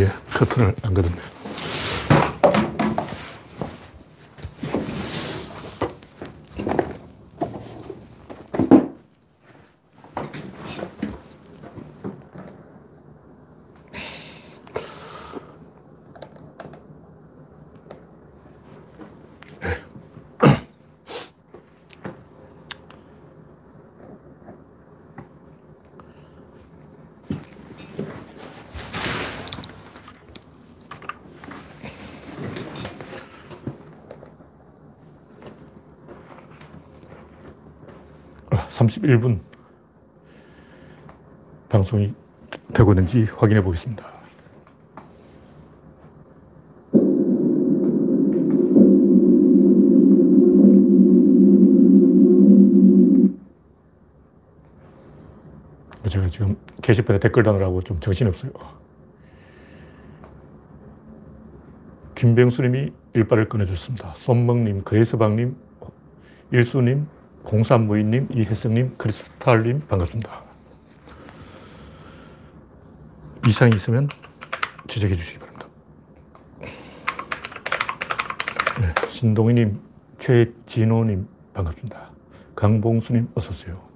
예, 커튼을 안. 아, 31분 방송이 되고 있는지 확인해 보겠습니다. 제가 지금 게시판에 댓글 다느라고 좀 정신없어요. 김병수님이 일발을 끊어줬습니다. 손먹님, 그레이스방님, 일수님, 공산무인님, 이혜성님, 크리스탈님 반갑습니다. 이상이 있으면 지적해 주시기 바랍니다. 네, 신동희님, 최진호님 반갑습니다. 강봉수님 어서오세요.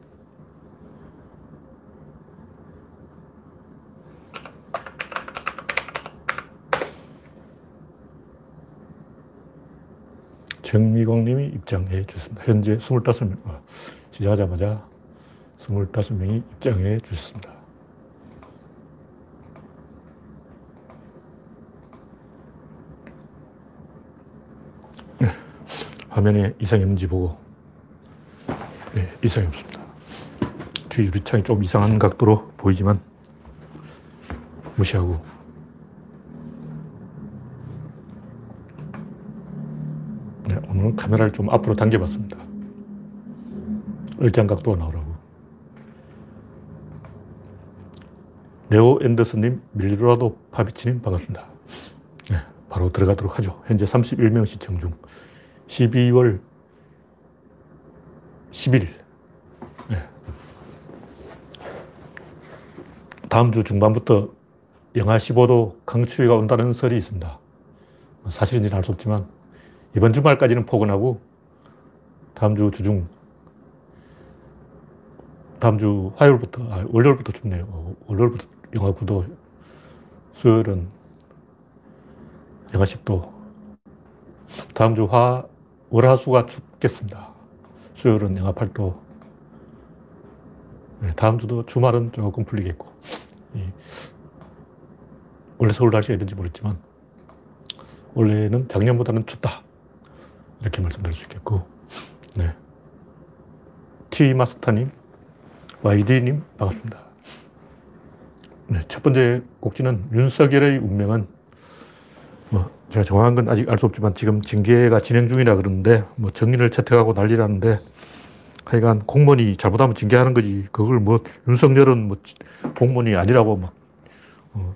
정미광님이 입장해 주셨습니다. 현재 25명, 어, 시작하자마자 25명이 입장해 주셨습니다. 네, 화면에 이상이 없는지 보고, 네, 이상이 없습니다. 뒤 유리창이 좀 이상한 각도로 보이지만, 무시하고, 네, 오늘은 카메라를 좀 앞으로 당겨봤습니다. 얼짱 각도가 나오라고. 네오 앤더슨님, 밀라도 파비치님 반갑습니다. 네, 바로 들어가도록 하죠. 현재 31명 시청 중. 12월 11일. 네. 다음 주 중반부터 영하 15도 강추위가 온다는 설이 있습니다. 사실인지는 알 수 없지만 이번 주말까지는 포근하고 다음 주 주중 다음 주 화요일부터 아, 월요일부터 춥네요. 월요일부터 영하 9도 수요일은 영하 10도 다음 주 화, 월화수가 춥겠습니다. 수요일은 영하 8도 네, 다음 주도 주말은 조금 풀리겠고 이, 원래 서울 날씨가 이런지 모르겠지만 원래는 작년보다는 춥다. 이렇게 말씀드릴 수 있겠고, 네. T마스터님, YD님, 반갑습니다. 네, 첫 번째 곡지는 윤석열의 운명은, 뭐, 제가 정확한 건 아직 알 수 없지만 지금 징계가 진행 중이라 그러는데, 뭐, 정리를 채택하고 난리라는데, 하여간 공무원이 잘못하면 징계하는 거지. 그걸 뭐, 윤석열은 뭐, 공무원이 아니라고 막, 어,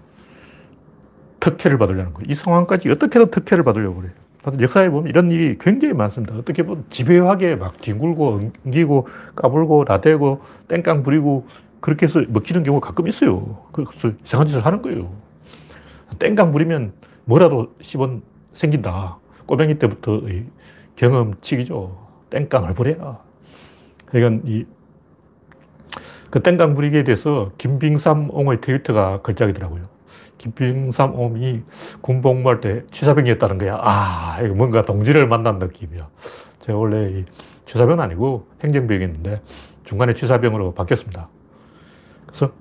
특혜를 받으려는 거예요. 이 상황까지 어떻게든 특혜를 받으려고 그래요. 역사에 보면 이런 일이 굉장히 많습니다. 어떻게 보면 집요하게 막 뒹굴고, 엉기고, 까불고, 나대고, 땡깡 부리고, 그렇게 해서 먹히는 경우가 가끔 있어요. 그래서 이상한 짓을 하는 거예요. 땡깡 부리면 뭐라도 10원 생긴다. 꼬맹이 때부터 경험치기죠. 땡깡을 부려야. 그러니까 이, 그 땡깡 부리기에 대해서 김빙삼 옹의 트위터가 걸작이더라고요. 김빙삼옴이 군복무할 때 취사병이었다는 거야. 아, 이거 뭔가 동지를 만난 느낌이야. 제가 원래 취사병은 아니고 행정병이었는데 중간에 취사병으로 바뀌었습니다. 그래서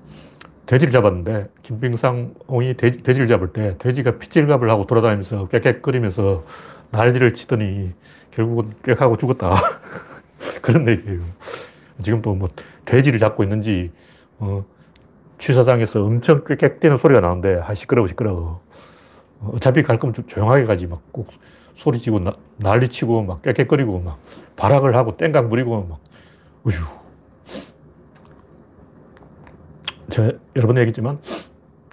돼지를 잡았는데 김빙삼옹이 돼지, 돼지를 잡을 때 돼지가 피질갑을 하고 돌아다니면서 깨깨거리면서 난리를 치더니 결국은 꽥하고 죽었다. 그런 얘기예요. 지금도 뭐 돼지를 잡고 있는지 어, 취사장에서 엄청 꽥꽥대는 소리가 나는데, 아, 시끄러워, 시끄러워. 어차피 갈 거면 좀 조용하게 가지. 막 꼭 소리 치고, 나, 난리 치고, 막 꽥꽥거리고, 막 발악을 하고, 땡강 부리고, 막, 우휴. 제가 여러 번 얘기했지만,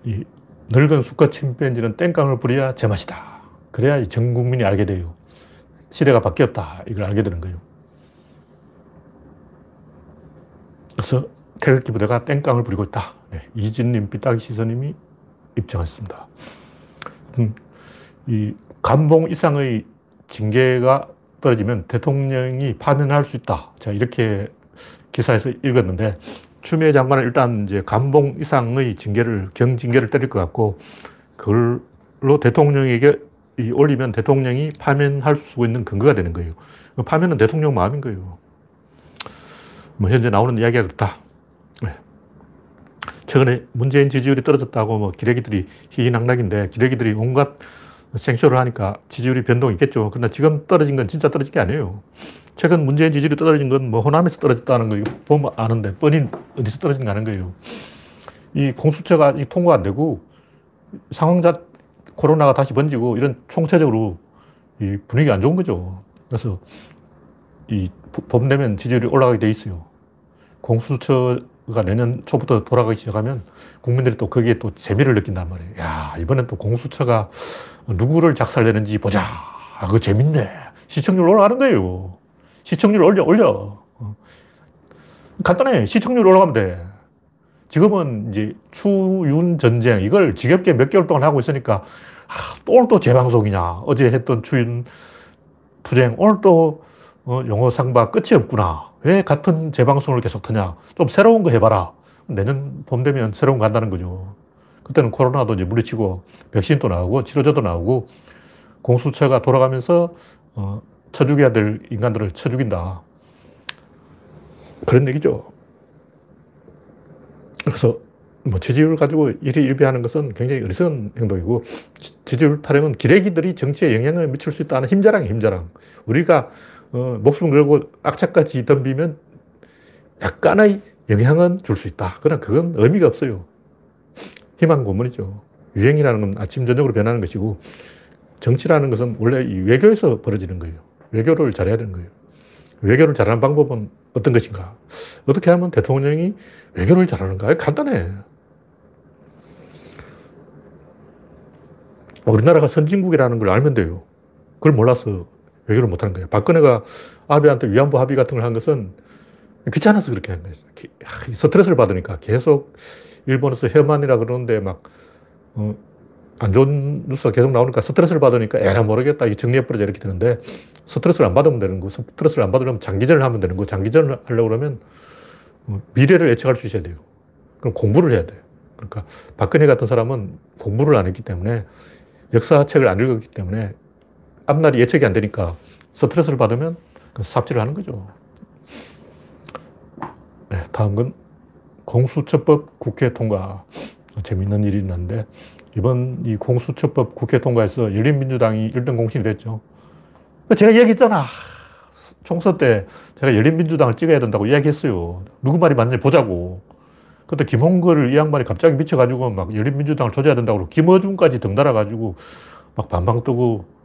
이 늙은 수컷 침팬지는 땡깡을 부려야 제맛이다. 그래야 전 국민이 알게 돼요. 시대가 바뀌었다. 이걸 알게 되는 거예요. 그래서 태극기 부대가 땡깡을 부리고 있다. 네, 이진님, 삐딱이 시선님이 입장했습니다. 음, 이 감봉 이상의 징계가 떨어지면 대통령이 파면할 수 있다. 자, 이렇게 기사에서 읽었는데 추미애 장관은 일단 이제 감봉 이상의 징계를, 경징계를 때릴 것 같고 그걸로 대통령에게 올리면 대통령이 파면할 수 있는 근거가 되는 거예요. 파면은 대통령 마음인 거예요. 뭐 현재 나오는 이야기가 그렇다. 네. 최근에 문재인 지지율이 떨어졌다고 뭐 기레기들이 희희낙낙인데 기레기들이 온갖 생쇼를 하니까 지지율이 변동이 있겠죠. 그러나 지금 떨어진 건 진짜 떨어진 게 아니에요. 최근 문재인 지지율이 떨어진 건 뭐 호남에서 떨어졌다는 거 보면 아는데 뻔히 어디서 떨어진 거 아는 거예요. 이 공수처가 통과 안 되고 상황 자 코로나가 다시 번지고 이런 총체적으로 이 분위기 안 좋은 거죠. 그래서 이범 되면 지지율이 올라가게 돼 있어요. 공수처 가 내년 초부터 돌아가기 시작하면 국민들이 또 거기에 또 재미를 느낀단 말이에요. 야, 이번엔 또 공수처가 누구를 작살내는지 보자. 아, 그거 재밌네. 시청률 올라가는 거예요. 시청률 올려, 올려. 어. 간단해. 시청률 올라가면 돼. 지금은 이제 추윤 전쟁, 이걸 지겹게 몇 개월 동안 하고 있으니까, 아, 또 오늘 또 재방송이냐. 어제 했던 추윤 투쟁, 오늘 또 어, 영어 상바 끝이 없구나. 왜 같은 재방송을 계속 터냐. 좀 새로운 거 해봐라. 내년 봄 되면 새로운 거 한다는 거죠. 그때는 코로나도 이제 물리치고 백신도 나오고 치료제도 나오고 공수처가 돌아가면서 어, 쳐 죽여야 될 인간들을 쳐 죽인다. 그런 얘기죠. 그래서 뭐 지지율 가지고 일희 일비하는 것은 굉장히 어리석은 행동이고 지지율 타령은 기레기들이 정치에 영향을 미칠 수 있다는 힘자랑 힘자랑. 우리가 어, 목숨 걸고 악착같이 덤비면 약간의 영향은 줄 수 있다. 그러나 그건 의미가 없어요. 희망 고문이죠. 유행이라는 건 아침, 저녁으로 변하는 것이고, 정치라는 것은 원래 외교에서 벌어지는 거예요. 외교를 잘해야 되는 거예요. 외교를 잘하는 방법은 어떤 것인가? 어떻게 하면 대통령이 외교를 잘하는가? 간단해. 우리나라가 선진국이라는 걸 알면 돼요. 그걸 몰라서 외교를 못하는 거예요. 박근혜가 아베한테 위안부 합의 같은 걸 한 것은 귀찮아서 그렇게 한 거예요. 스트레스를 받으니까 계속 일본에서 혐한이라 그러는데 막, 어, 안 좋은 뉴스가 계속 나오니까 스트레스를 받으니까 에라 모르겠다. 이 정리해버리자 이렇게 되는데 스트레스를 안 받으면 되는 거. 스트레스를 안 받으려면 장기전을 하면 되는 거. 장기전을 하려고 그러면 어, 미래를 예측할 수 있어야 돼요. 그럼 공부를 해야 돼요. 그러니까 박근혜 같은 사람은 공부를 안 했기 때문에 역사책을 안 읽었기 때문에 앞날이 예측이 안 되니까 스트레스를 받으면 그 삽질을 하는 거죠. 네, 다음 건 공수처법 국회 통과. 재밌는 일이 있는데, 이번 이 공수처법 국회 통과에서 열린민주당이 1등 공신이 됐죠. 제가 얘기했잖아. 총선 때 제가 열린민주당을 찍어야 된다고 이야기했어요. 누구 말이 맞는지 보자고. 그때 김홍걸 이 양반이 갑자기 미쳐가지고 막 열린민주당을 조져야 된다고 김어준까지 등달아가지고 막 반방 뜨고.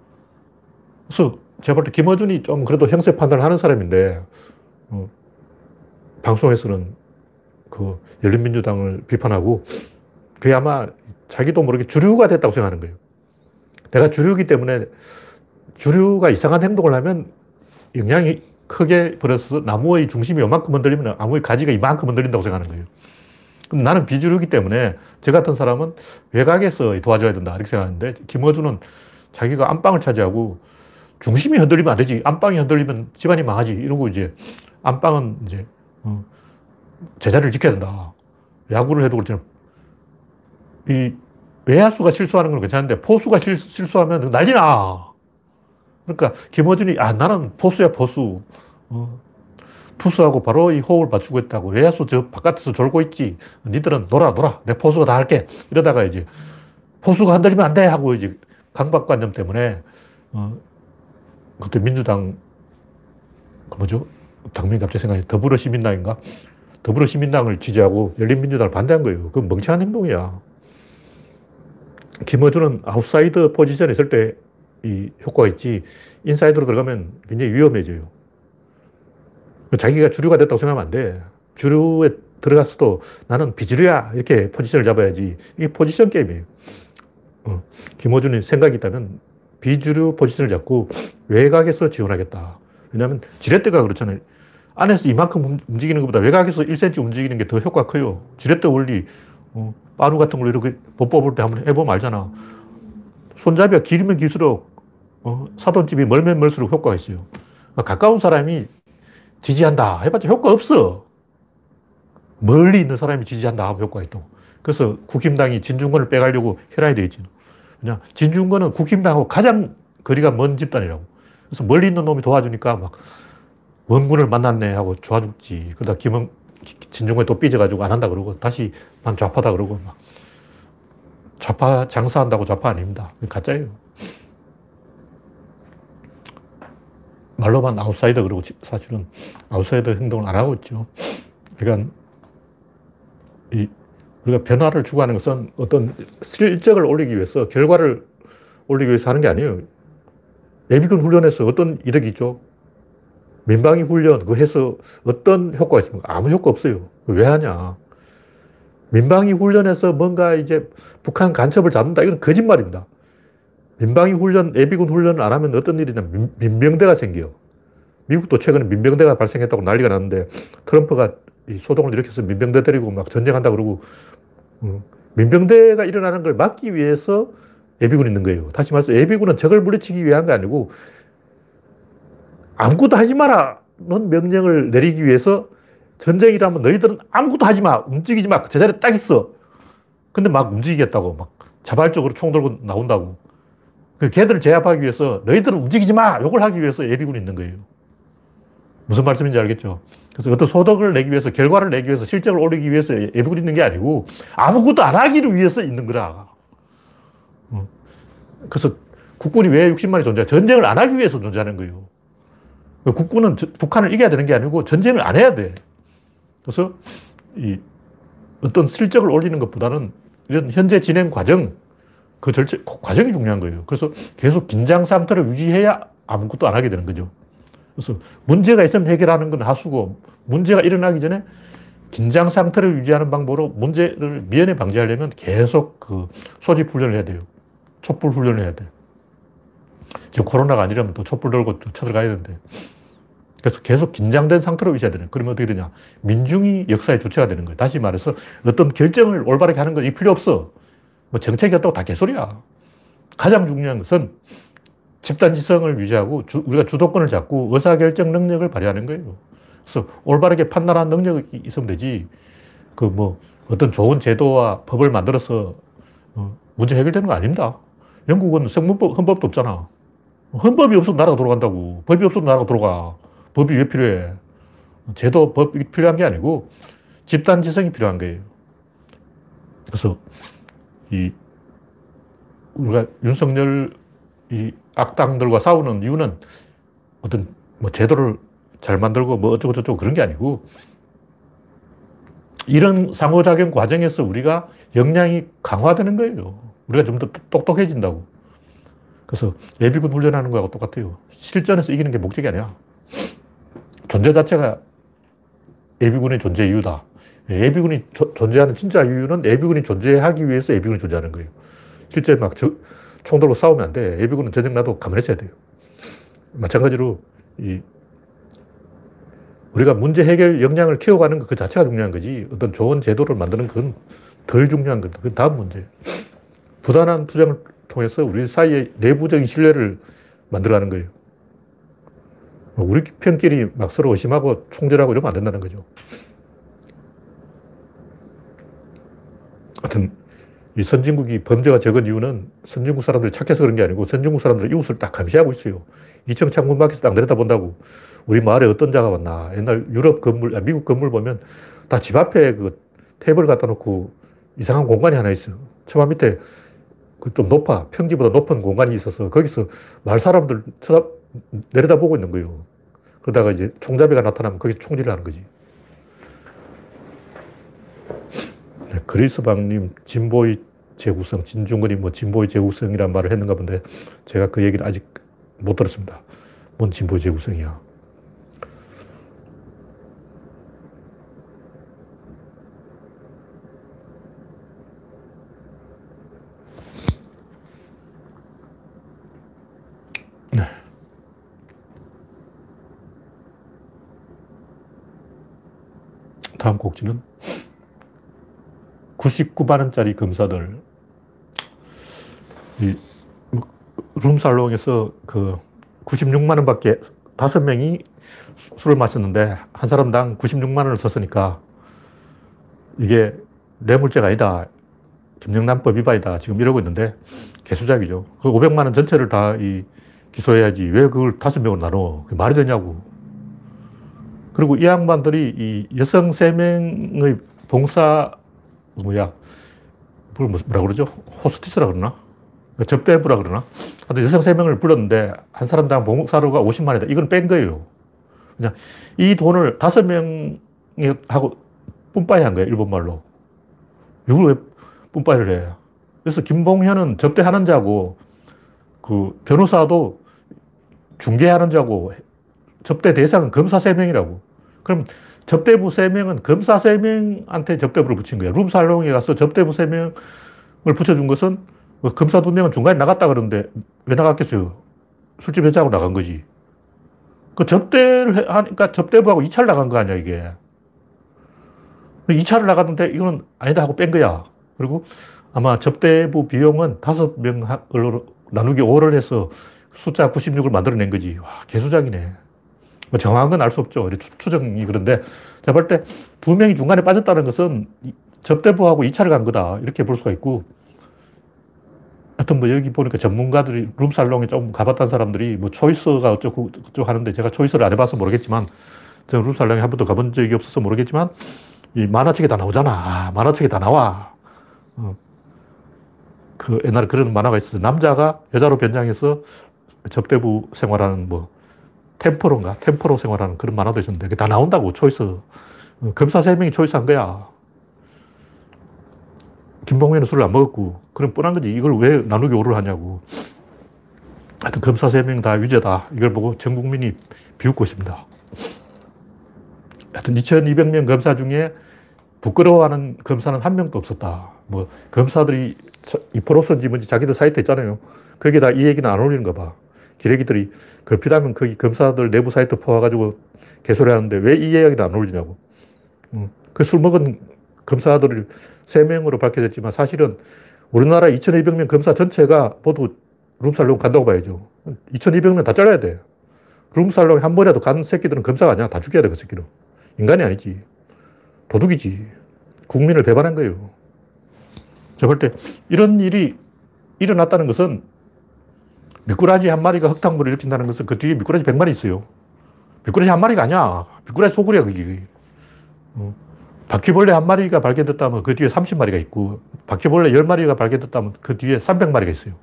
그래서 제가 볼 때 김어준이 좀 그래도 형세 판단을 하는 사람인데, 어, 방송에서는 그 열린민주당을 비판하고 그게 아마 자기도 모르게 주류가 됐다고 생각하는 거예요. 내가 주류이기 때문에 주류가 이상한 행동을 하면 영향이 크게 벌어서 나무의 중심이 요만큼 흔들리면 나무의 가지가 이만큼 흔들린다고 생각하는 거예요. 그럼 나는 비주류이기 때문에 저 같은 사람은 외곽에서 도와줘야 된다 이렇게 생각하는데 김어준은 자기가 안방을 차지하고 중심이 흔들리면 안 되지. 안방이 흔들리면 집안이 망하지. 이러고 이제 안방은 이제 어, 제자리를 지켜야 된다. 야구를 해도 그렇잖아. 이 외야수가 실수하는 건 괜찮은데 포수가 실, 실수하면 난리나. 그러니까 김호준이 아 나는 포수야 포수. 어, 투수하고 바로 이 호흡을 맞추고 있다고. 외야수 저 바깥에서 졸고 있지. 니들은 놀아 놀아. 내 포수가 다 할게. 이러다가 이제 포수가 흔들리면 안 돼 하고 이제 강박관념 때문에 어, 그때 민주당 그 뭐죠? 당명이 갑자기 생각이 더불어시민당인가? 더불어시민당을 지지하고 열린민주당을 반대한 거예요. 그 멍청한 행동이야. 김어준은 아웃사이더 포지션에 있을 때 이 효과가 있지, 인사이드로 들어가면 굉장히 위험해져요. 자기가 주류가 됐다고 생각하면 안 돼. 주류에 들어갔어도 나는 비주류야. 이렇게 포지션을 잡아야지. 이게 포지션 게임이에요. 어, 김어준이 생각이 있다면 비주류 포지션을 잡고 외곽에서 지원하겠다. 왜냐하면 지렛대가 그렇잖아요. 안에서 이만큼 움직이는 것보다 외곽에서 1cm 움직이는 게 더 효과가 커요. 지렛대 원리, 어, 빠루 같은 걸 이렇게 못 뽑을 때 한번 해보면 알잖아. 손잡이가 길면 길수록 어, 사돈집이 멀면 멀수록 효과가 있어요. 그러니까 가까운 사람이 지지한다 해봤자 효과 없어. 멀리 있는 사람이 지지한다 하면 효과가 있다고. 그래서 국힘당이 진중권을 빼가려고 혈안이 되어 있지. 그냥 진중권은 국힘당하고 가장 거리가 먼 집단이라고. 그래서 멀리 있는 놈이 도와주니까 막 원군을 만났네 하고 좋아 죽지. 그러다 김은, 진중권이 또 삐져가지고 안 한다 그러고 다시 난 좌파다 그러고 막 좌파 장사한다고 좌파 아닙니다. 가짜예요. 말로만 아웃사이더 그러고 사실은 아웃사이더 행동을 안 하고 있죠. 그러니까 이 우리가 변화를 추구하는 것은 어떤 실적을 올리기 위해서 결과를 올리기 위해서 하는 게 아니에요. 예비군 훈련에서 어떤 이득이 있죠? 민방위 훈련, 그 해서 어떤 효과가 있습니까? 아무 효과 없어요. 왜 하냐? 민방위 훈련에서 뭔가 이제 북한 간첩을 잡는다. 이건 거짓말입니다. 민방위 훈련, 예비군 훈련을 안 하면 어떤 일이냐면 민병대가 생겨요. 미국도 최근에 민병대가 발생했다고 난리가 났는데 트럼프가 소동을 일으켜서 민병대 데리고 막 전쟁한다 그러고 음, 민병대가 일어나는 걸 막기 위해서 예비군이 있는 거예요. 다시 말해서 예비군은 적을 물리치기 위한 게 아니고 아무것도 하지 마라 는 명령을 내리기 위해서 전쟁이라면 너희들은 아무것도 하지 마. 움직이지 마. 제자리에 딱 있어. 근데 막 움직이겠다고. 막 자발적으로 총 들고 나온다고. 그 걔들을 제압하기 위해서 너희들은 움직이지 마. 요걸 하기 위해서 예비군이 있는 거예요. 무슨 말씀인지 알겠죠? 그래서 어떤 소득을 내기 위해서, 결과를 내기 위해서, 실적을 올리기 위해서 예비군이 있는 게 아니고 아무것도 안 하기를 위해서 있는 거라. 어. 그래서 국군이 왜 60만이 존재해? 전쟁을 안 하기 위해서 존재하는 거예요. 그 국군은 북한을 이겨야 되는 게 아니고 전쟁을 안 해야 돼. 그래서 이 어떤 실적을 올리는 것보다는 이런 현재 진행 과정, 그 절차, 과정이 중요한 거예요. 그래서 계속 긴장 상태를 유지해야 아무것도 안 하게 되는 거죠. 그래서 문제가 있으면 해결하는 건 하수고 문제가 일어나기 전에 긴장 상태를 유지하는 방법으로 문제를 미연에 방지하려면 계속 그 소집 훈련을 해야 돼요. 촛불 훈련을 해야 돼요. 지금 코로나가 아니라면 또 촛불 들고 또 쳐들어가야 되는데. 그래서 계속 긴장된 상태로 유지해야 되는 그러면 어떻게 되냐. 민중이 역사의 주체가 되는 거예요. 다시 말해서 어떤 결정을 올바르게 하는 건 필요 없어. 뭐 정책이 없다고 다 개소리야. 가장 중요한 것은 집단 지성을 유지하고 주, 우리가 주도권을 잡고 의사결정 능력을 발휘하는 거예요. 그래서 올바르게 판단하는 능력이 있으면 되지. 그 뭐 어떤 좋은 제도와 법을 만들어서 어, 문제 해결되는 거 아닙니다. 영국은 성문법, 헌법도 없잖아. 헌법이 없어도 나라가 돌아간다고. 법이 없어도 나라가 돌아가. 법이 왜 필요해? 제도, 법이 필요한 게 아니고 집단 지성이 필요한 거예요. 그래서 이 우리가 윤석열 이 악당들과 싸우는 이유는 어떤 뭐 제도를 잘 만들고 뭐 어쩌고저쩌고 그런 게 아니고 이런 상호작용 과정에서 우리가 역량이 강화되는 거예요. 우리가 좀 더 똑똑해진다고. 그래서 예비군 훈련하는 거하고 똑같아요. 실전에서 이기는 게 목적이 아니야. 존재 자체가 예비군의 존재 이유다. 예비군이 조, 존재하는 진짜 이유는 예비군이 존재하기 위해서 예비군이 존재하는 거예요. 실제 막 저, 총 들고 싸우면 안 돼. 예비군은 전쟁 나도 가만히 있어야 돼요. 마찬가지로 이 우리가 문제 해결 역량을 키워가는 것 그 자체가 중요한 거지. 어떤 좋은 제도를 만드는 건 덜 중요한 거다. 그건 다음 문제. 부단한 투쟁을 통해서 우리 사이에 내부적인 신뢰를 만들어가는 거예요. 우리 편끼리 막 서로 의심하고 총질하고 이러면 안 된다는 거죠. 하여튼 이 선진국이 범죄가 적은 이유는 선진국 사람들이 착해서 그런 게 아니고 선진국 사람들이 이웃을 딱 감시하고 있어요. 2층 창문 밖에서 딱 내려다 본다고. 우리 마을에 어떤 자가 왔나. 옛날 유럽 건물, 아, 미국 건물 보면 다 집 앞에 그 탭을 갖다 놓고 이상한 공간이 하나 있어요. 처마 밑에 그 좀 높아. 평지보다 높은 공간이 있어서 거기서 마을 사람들 쳐다, 내려다 보고 있는 거예요. 그러다가 이제 총잡이가 나타나면 거기서 총질을 하는 거지. 네, 그리스방님, 진보의 재구성, 진중근이 뭐 진보의 재구성이란 말을 했는가 본데 제가 그 얘기를 아직 못 들었습니다. 뭔 진보의 재구성이야. 네. 다음 곡지는 99만원짜리 검사들. 룸살롱에서 그 96만 원 밖에 다섯 명이 술을 마셨는데 한 사람당 96만 원을 썼으니까 이게 뇌물죄가 아니다. 김영란법 위반이다. 지금 이러고 있는데 개수작이죠. 그 500만 원 전체를 다 이 기소해야지 왜 그걸 다섯 명으로 나눠? 그게 말이 되냐고. 그리고 이 양반들이 이 여성 세 명의 봉사 뭐야? 뭘 뭐라 그러죠? 호스티스라 그러나? 접대부라 그러나? 하여튼 여성 세 명을 불렀는데 한 사람당 봉사료가 50만 원이다. 이건 뺀 거예요. 그냥 이 돈을 다섯 명이 하고 뿜빠이 한 거예요. 일본말로. 이걸 왜 뿜빠이를 해? 그래서 김봉현은 접대하는 자고 그 변호사도 중개하는 자고 접대 대상은 검사 3명이라고. 그럼 접대부 3명은 검사 3명한테 접대부를 붙인 거야. 룸살롱에 가서 접대부 3명을 붙여준 것은 뭐 검사 2명은 중간에 나갔다 그러는데 왜 나갔겠어요? 술집 회장하고 나간 거지. 그 접대를 하니까 접대부하고 2차를 나간 거 아니야, 이게. 2차를 나갔는데 이거는 아니다 하고 뺀 거야. 그리고 아마 접대부 비용은 5명으로 나누기 5를 해서 숫자 96을 만들어낸 거지. 와, 개수작이네. 뭐 정확한 건알수 없죠. 추정이 그런데 제가 볼 때 두 명이 중간에 빠졌다는 것은 접대부하고 2차를 간 거다. 이렇게 볼 수가 있고 하여튼 뭐 여기 보니까 전문가들이 룸살롱에 좀 가봤던 사람들이 뭐 초이스가 어쩌고 저쩌고 하는데 제가 초이스를 안 해봐서 모르겠지만 저는 룸살롱에 한 번도 가본 적이 없어서 모르겠지만 이 만화책에 다 나오잖아. 아, 만화책에 다 나와. 어. 그 옛날에 그런 만화가 있어요. 남자가 여자로 변장해서 접대부 생활하는 뭐 템포로인가? 템포로 생활하는 그런 만화도 있었는데 그게 다 나온다고 초이스. 어, 검사 세 명이 초이스한 거야. 김봉현은 술을 안 먹었고 그럼 뻔한 거지. 이걸 왜 나누기 오를 하냐고. 하여튼 검사 세 명다 위제다. 이걸 보고 전 국민이 비웃고 있습니다. 하여튼 2200명 검사 중에 부끄러워하는 검사는 한 명도 없었다. 뭐 검사들이 2%인지 뭔지 자기들 사이트 있잖아요. 거기에 다 이 얘기는 안 올리는가 봐. 기레기들이 걸피다면 거기 검사들 내부 사이트 포와가지고 개소리 하는데 왜 이 이야기는 안 올리냐고. 음. 그술 먹은 검사들을 3명으로 밝혀졌지만 사실은 우리나라 2200명 검사 전체가 모두 룸살롱 간다고 봐야죠. 2200명 다 잘라야 돼. 룸살롱 한 번이라도 간 새끼들은 검사가 아니야. 다 죽여야 돼, 그 새끼는. 인간이 아니지. 도둑이지. 국민을 배반한 거예요. 제가 볼 때 이런 일이 일어났다는 것은 미꾸라지 한 마리가 흙탕물을 일으킨다는 것은 그 뒤에 미꾸라지 100마리 있어요. 미꾸라지 한 마리가 아니야. 미꾸라지 소굴이야, 그게. 어. 바퀴벌레 한 마리가 발견됐다면 그 뒤에 30마리가 있고, 바퀴벌레 10마리가 발견됐다면 그 뒤에 300마리가 있어요.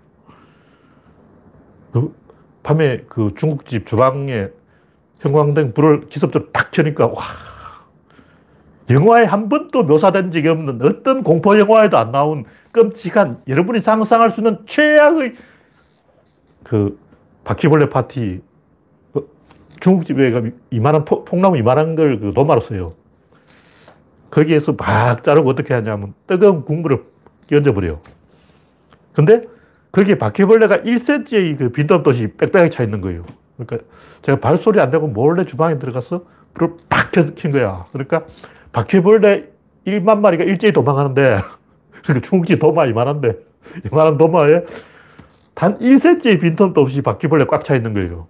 그 밤에 그 중국집 주방에 형광등 불을 기습적으로 탁 켜니까, 와, 영화에 한 번도 묘사된 적이 없는 어떤 공포 영화에도 안 나온 끔찍한 여러분이 상상할 수 있는 최악의 그 바퀴벌레 파티 어, 중국집에 이만한 토, 통나무 이만한 걸 그 도마로 써요. 거기에서 막 자르고 어떻게 하냐면 뜨거운 국물을 끼얹어버려요. 근데 거기에 바퀴벌레가 1cm의 그 빈틈도시 빽빽하게 차 있는 거예요. 그러니까 제가 발소리 안 되고 몰래 주방에 들어가서 불을 팍킨 거야. 그러니까 바퀴벌레 1만 마리가 일제히 도망가는데, 그러니까 중국집 도마 이만한데, 이만한 도마에 단 1cm의 빈틈도 없이 바퀴벌레 꽉 차 있는 거예요.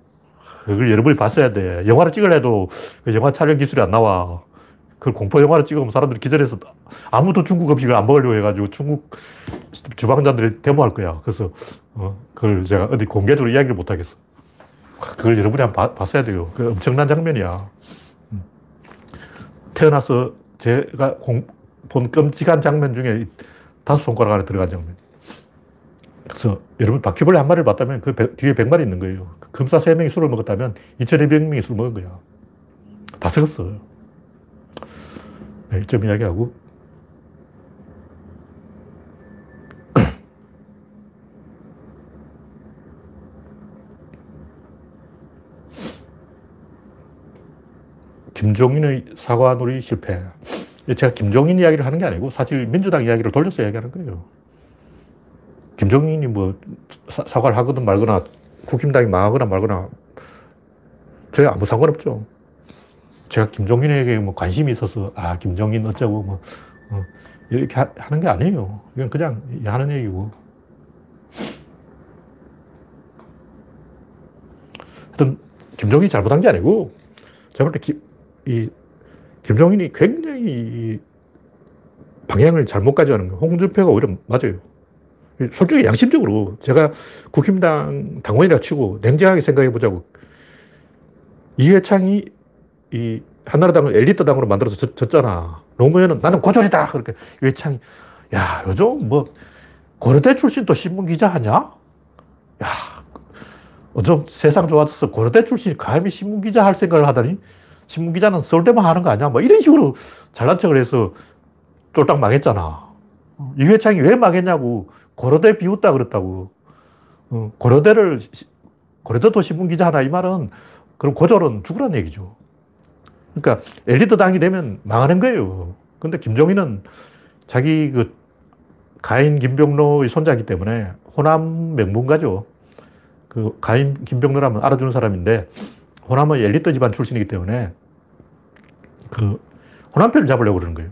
그걸 여러분이 봤어야 돼. 영화를 찍으려도 그 영화 촬영 기술이 안 나와. 그걸 공포 영화를 찍으면 사람들이 기절해서 아무도 중국 음식을 안 먹으려고 해가지고 중국 주방장들이 데모할 거야. 그래서 어, 그걸 제가 어디 공개적으로 이야기를 못 하겠어. 그걸 여러분이 한 번 봤어야 돼요. 그 엄청난 장면이야. 태어나서 제가 공, 본 끔찍한 장면 중에 다섯 손가락 안에 들어간 장면. 그래서 여러분 바퀴벌레 한 마리를 봤다면 그 배, 뒤에 100마리 있는 거예요. 그 검사 3명이 술을 먹었다면 2200명이 술 먹은 거야. 다 썩었어. 네, 이점 이야기하고. 김종인의 사과놀이 실패. 제가 김종인 이야기를 하는 게 아니고 사실 민주당 이야기를 돌려서 이야기하는 거예요. 김종인이 뭐 사, 과를 하거든 말거나 국힘당이 망하거나 말거나 저희 아무 상관없죠. 제가 김종인에게 뭐 관심이 있어서 아 김종인 어쩌고 뭐 어, 이렇게 하, 하는 게 아니에요. 이건 그냥 하는 얘기고. 하여튼, 김종인이 잘못한 게 아니고, 제가 볼 때, 기, 이, 김종인이 굉장히 방향을 잘못 가져가는 거예요. 홍준표가 오히려 맞아요. 솔직히 양심적으로 제가 국힘당 당원이라 치고 냉정하게 생각해 보자고. 이회창이 이 한나라당을 엘리트 당으로 만들어서 졌, 졌잖아. 노무현은 나는 고졸이다. 그렇게 이회창이 야 요즘 뭐 고려대 출신 또 신문 기자 하냐? 야 요즘 세상 좋아져서 고려대 출신이 감히 신문 기자 할 생각을 하다니 신문 기자는 서울대만 하는 거 아니야? 뭐 이런 식으로 잘난 척을 해서 쫄딱 망했잖아. 이회창이 왜 망했냐고. 고려대 비웃다 그랬다고. 어, 고려대를, 고려대도 신문 기자 하나 이 말은 그럼 고졸은 죽으란 얘기죠. 그러니까 엘리트 당이 되면 망하는 거예요. 근데 김종인은 자기 그 가인 김병로의 손자이기 때문에 호남 명문가죠. 그 가인 김병로라면 알아주는 사람인데 호남은 엘리트 집안 출신이기 때문에 그 호남표를 잡으려고 그러는 거예요.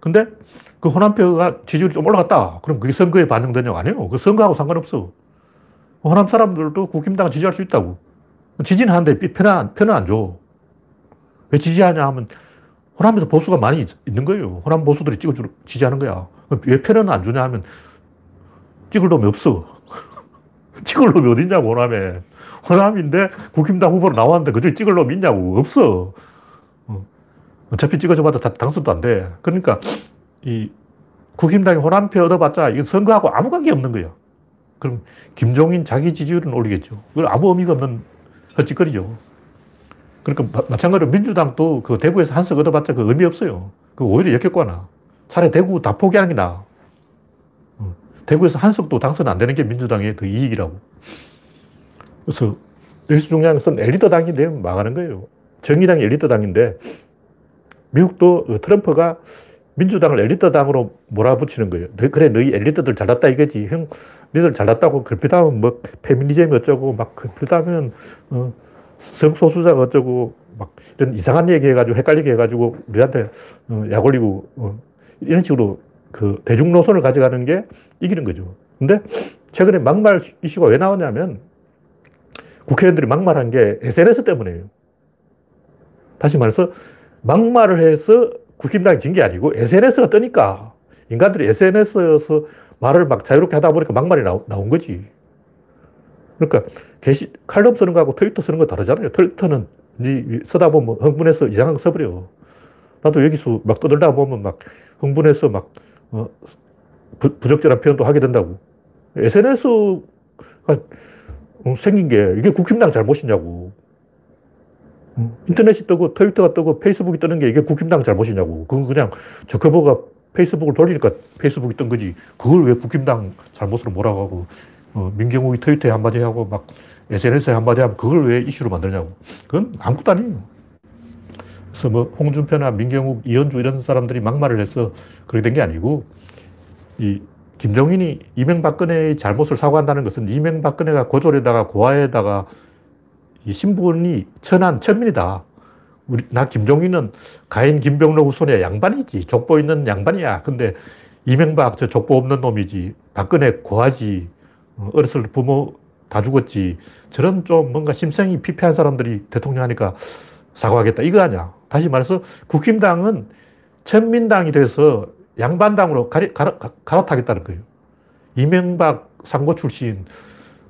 근데 그 호남표가 지지율이 좀 올라갔다. 그럼 그게 선거에 반영되냐고? 아니에요. 그 선거하고 상관없어. 호남 사람들도 국힘당을 지지할 수 있다고. 지지는 하는데 편은, 편은 안 줘. 왜 지지하냐 하면 호남에도 보수가 많이 있는 거예요. 호남 보수들이 찍어주 지지하는 거야. 왜 편은 안 주냐 하면 찍을 놈이 없어. 찍을 놈이 어딨냐고, 호남에. 호남인데 국힘당 후보로 나왔는데 그중에 찍을 놈이 있냐고. 없어. 어. 어차피 찍어줘봐도 당선도 안 돼. 그러니까 이 국힘당이 호남표 얻어봤자 이건 선거하고 아무 관계 없는 거예요. 그럼 김종인 자기 지지율은 올리겠죠. 그건 아무 의미가 없는 헛짓거리죠. 그러니까 마 찬가지로 민주당도 그 대구에서 한 석 얻어봤자 그 의미 없어요. 그 오히려 역효과나. 차라리 대구 다 포기하는 게 나아. 어. 대구에서 한 석도 당선 안 되는 게 민주당의 더 이익이라고. 그래서 여기서 중요한 것은 엘리트 당이 되면 망하는 거예요. 정의당이 엘리트 당인데 미국도 그 트럼프가 민주당을 엘리트당으로 몰아붙이는 거예요. 그래, 너희 엘리트들 잘났다 이거지. 형, 너희들 잘났다고 글피다면 뭐, 페미니즘이 어쩌고, 막 글피다면, 어, 성소수자가 어쩌고, 막 이런 이상한 얘기 해가지고, 헷갈리게 해가지고, 우리한테 어, 약 올리고, 어, 이런 식으로 그 대중 노선을 가져가는 게 이기는 거죠. 근데 최근에 막말 이슈가 왜 나오냐면, 국회의원들이 막말한 게 SNS 때문에요. 다시 말해서, 막말을 해서 국힘당이 진 게 아니고 SNS가 뜨니까 인간들이 SNS에서 말을 막 자유롭게 하다 보니까 막말이 나오, 나온 거지. 그러니까 게시 칼럼 쓰는 거하고 트위터 쓰는 거 다르잖아요. 트위터는 네 쓰다 보면 흥분해서 이상한 거 써버려. 나도 여기서 막 떠들다 보면 막 흥분해서 막 어, 부, 적절한 표현도 하게 된다고. SNS가 생긴 게 이게 국힘당 잘못이냐고. 인터넷이 뜨고 트위터가 뜨고 페이스북이 뜨는 게 이게 국힘당 잘못이냐고. 그건 그냥 저커버가 페이스북을 돌리니까 페이스북이 뜬 거지. 그걸 왜 국힘당 잘못으로 몰아가고 어, 민경욱이 트위터에 한마디 하고 막 SNS에 한마디 하면 그걸 왜 이슈로 만드냐고. 그건 아무것도 아니에요. 그래서 뭐 홍준표나 민경욱, 이현주 이런 사람들이 막말을 해서 그렇게 된 게 아니고 이 김정인이 이명박근혜의 잘못을 사과한다는 것은 이명박근혜가 고졸에다가 고아에다가 이 신분이 천한, 천민이다. 우리, 나 김종인은 가인 김병로 후손의 양반이지. 족보 있는 양반이야. 근데 이명박 저 족보 없는 놈이지. 박근혜 고하지. 어, 어렸을 때 부모 다 죽었지. 저런 좀 뭔가 심성이 피폐한 사람들이 대통령 하니까 사과하겠다. 이거 아니야. 다시 말해서 국힘당은 천민당이 돼서 양반당으로 가리, 갈아, 갈아타겠다는 거예요. 이명박 상고 출신,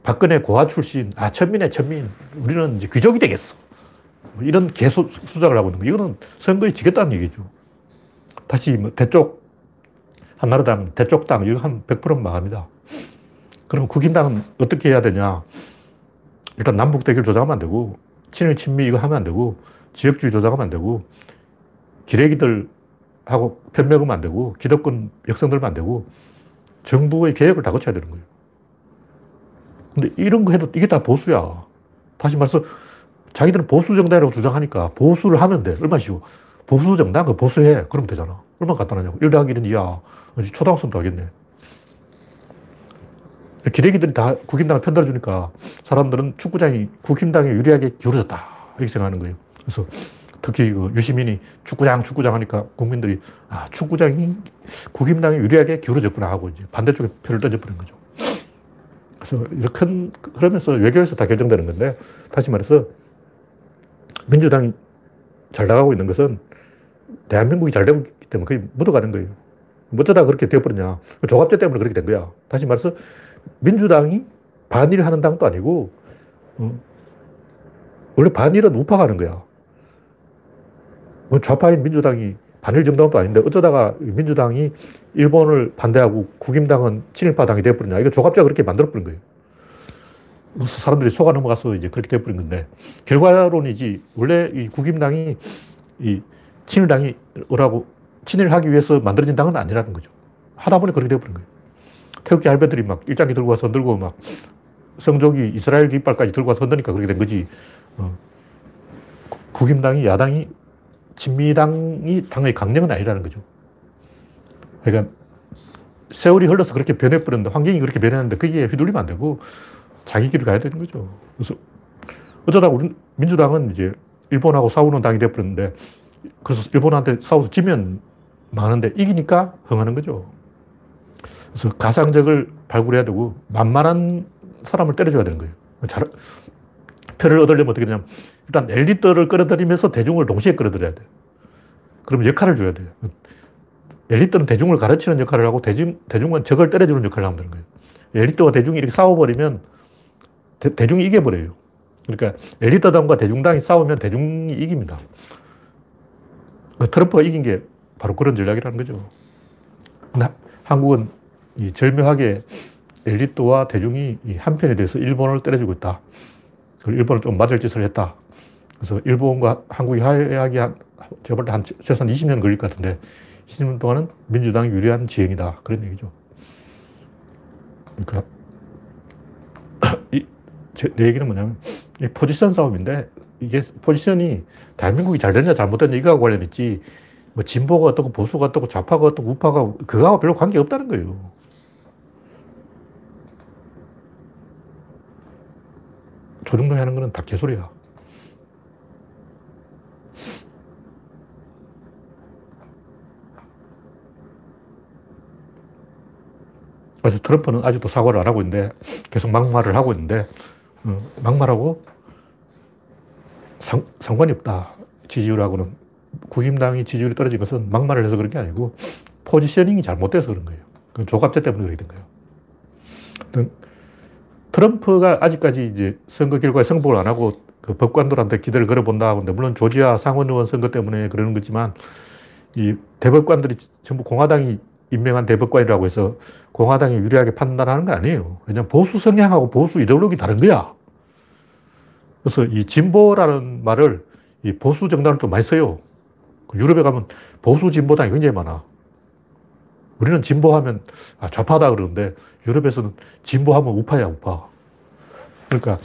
박근혜 고아 출신, 아, 천민의 천민. 우리는 이제 귀족이 되겠어. 뭐 이런 개수 수작을 하고 있는 거. 이거는 선거에 지겠다는 얘기죠. 다시 뭐 대쪽, 한나라당, 대쪽당, 이거 한 100% 망합니다. 그럼 국힘당은 어떻게 해야 되냐. 일단 남북 대결 조작하면 안 되고, 친일, 친미 이거 하면 안 되고, 지역주의 조작하면 안 되고, 기레기들 하고 편먹으면 안 되고, 기득권 역성들면 안 되고, 정부의 계획을 다 거쳐야 되는 거예요. 근데 이런 거 해도 이게 다 보수야. 다시 말해서 자기들은 보수 정당이라고 주장하니까 보수를 하면 돼. 얼마나 쉬워. 보수 정당, 그 보수해. 그러면 되잖아. 얼마나 간단하냐고. 1 더하기 1은 2야. 초등학생도 하겠네. 기레기들이 다 국힘당을 편들어주니까 사람들은 축구장이 국힘당에 유리하게 기울어졌다. 이렇게 생각하는 거예요. 그래서 특히 그 유시민이 축구장, 축구장 하니까 국민들이 아, 축구장이 국힘당에 유리하게 기울어졌구나 하고 이제 반대쪽에 표를 던져버린 거죠. 그래서 이렇게 그러면서 외교에서 다 결정되는 건데 다시 말해서 민주당이 잘 나가고 있는 것은 대한민국이 잘 되고 있기 때문에 그게 묻어가는 거예요. 어쩌다 그렇게 되어버렸냐. 조갑제 때문에 그렇게 된 거야. 다시 말해서 민주당이 반일 하는 당도 아니고, 어, 원래 반일은 우파가 하는 거야. 뭐 좌파인 민주당이 반일 정당도 아닌데 어쩌다가 민주당이 일본을 반대하고 국임당은 친일파당이 되어버렸냐. 이거 조갑제가 그렇게 만들어버린 거예요. 그래서 사람들이 속아 넘어가서 이제 그렇게 되어버린 건데, 결과론이지, 원래 이 국임당이 이 친일당이 라고 친일하기 위해서 만들어진 당은 아니라는 거죠. 하다 보니 그렇게 되어버린 거예요. 태극기 할배들이 막 일장기 들고 와서 들고 막 성족이 이스라엘 깃발까지 들고 와서 흔드니까 그렇게 된 거지. 어. 국임당이 야당이 친미당이 당의 강령은 아니라는 거죠. 그러니까 세월이 흘러서 그렇게 변해버렸는데 환경이 그렇게 변했는데 거기에 휘둘리면 안 되고 자기 길을 가야 되는 거죠. 그래서 어쩌다 우리 민주당은 이제 일본하고 싸우는 당이 되어버렸는데 그래서 일본한테 싸워서 지면 많은데 이기니까 흥하는 거죠. 그래서 가상적을 발굴해야 되고 만만한 사람을 때려줘야 되는 거예요. 잘, 표를 얻으려면 어떻게 되냐면 일단 엘리트를 끌어들이면서 대중을 동시에 끌어들여야 돼요. 그럼 역할을 줘야 돼요. 엘리트는 대중을 가르치는 역할을 하고 대중, 대중은 적을 때려주는 역할을 하면 되는 거예요. 엘리트와 대중이 이렇게 싸워버리면 대, 중이 이겨버려요. 그러니까 엘리트당과 대중당이 싸우면 대중이 이깁니다. 그 트럼프가 이긴 게 바로 그런 전략이라는 거죠. 한국은 이 절묘하게 엘리트와 대중이 한편에 대해서 일본을 때려주고 있다. 일본은 좀 맞을 짓을 했다. 그래서 일본과 한국이 화해하기 한, 제가 볼 때 한, 최소한 20년 걸릴 것 같은데, 20년 동안은 민주당이 유리한 지형이다. 그런 얘기죠. 그러니까, 이, 제, 내 얘기는 뭐냐면, 이 포지션 싸움인데, 이게 포지션이 대한민국이 잘 됐냐 잘못됐냐 이거하고 관련있지, 뭐 진보가 어떻고 보수가 어떻고 좌파가 어떻고 우파가 그거하고 별로 관계 없다는 거예요. 조중동이 하는 거는 다 개소리야. 그래서 트럼프는 아직도 사과를 안 하고 있는데, 계속 막말을 하고 있는데, 어, 막말하고 상, 상관이 없다. 지지율하고는. 국임당이 지지율이 떨어진 것은 막말을 해서 그런 게 아니고, 포지셔닝이 잘못돼서 그런 거예요. 그 조갑제 때문에 된 거예요. 트럼프가 아직까지 이제 선거 결과에 승복을 안 하고 그 법관들한테 기대를 걸어본다 하는데 물론 조지아 상원 의원 선거 때문에 그러는 거지만 이 대법관들이 전부 공화당이 임명한 대법관이라고 해서 공화당이 유리하게 판단하는 건 아니에요. 왜냐면 보수 성향하고 보수 이데올로기 다른 거야. 그래서 이 진보라는 말을 이 보수 정당을 좀 많이 써요. 그 유럽에 가면 보수 진보당이 굉장히 많아. 우리는 진보하면 아, 좌파다 그러는데 유럽에서는 진보하면 우파야, 우파. 그러니까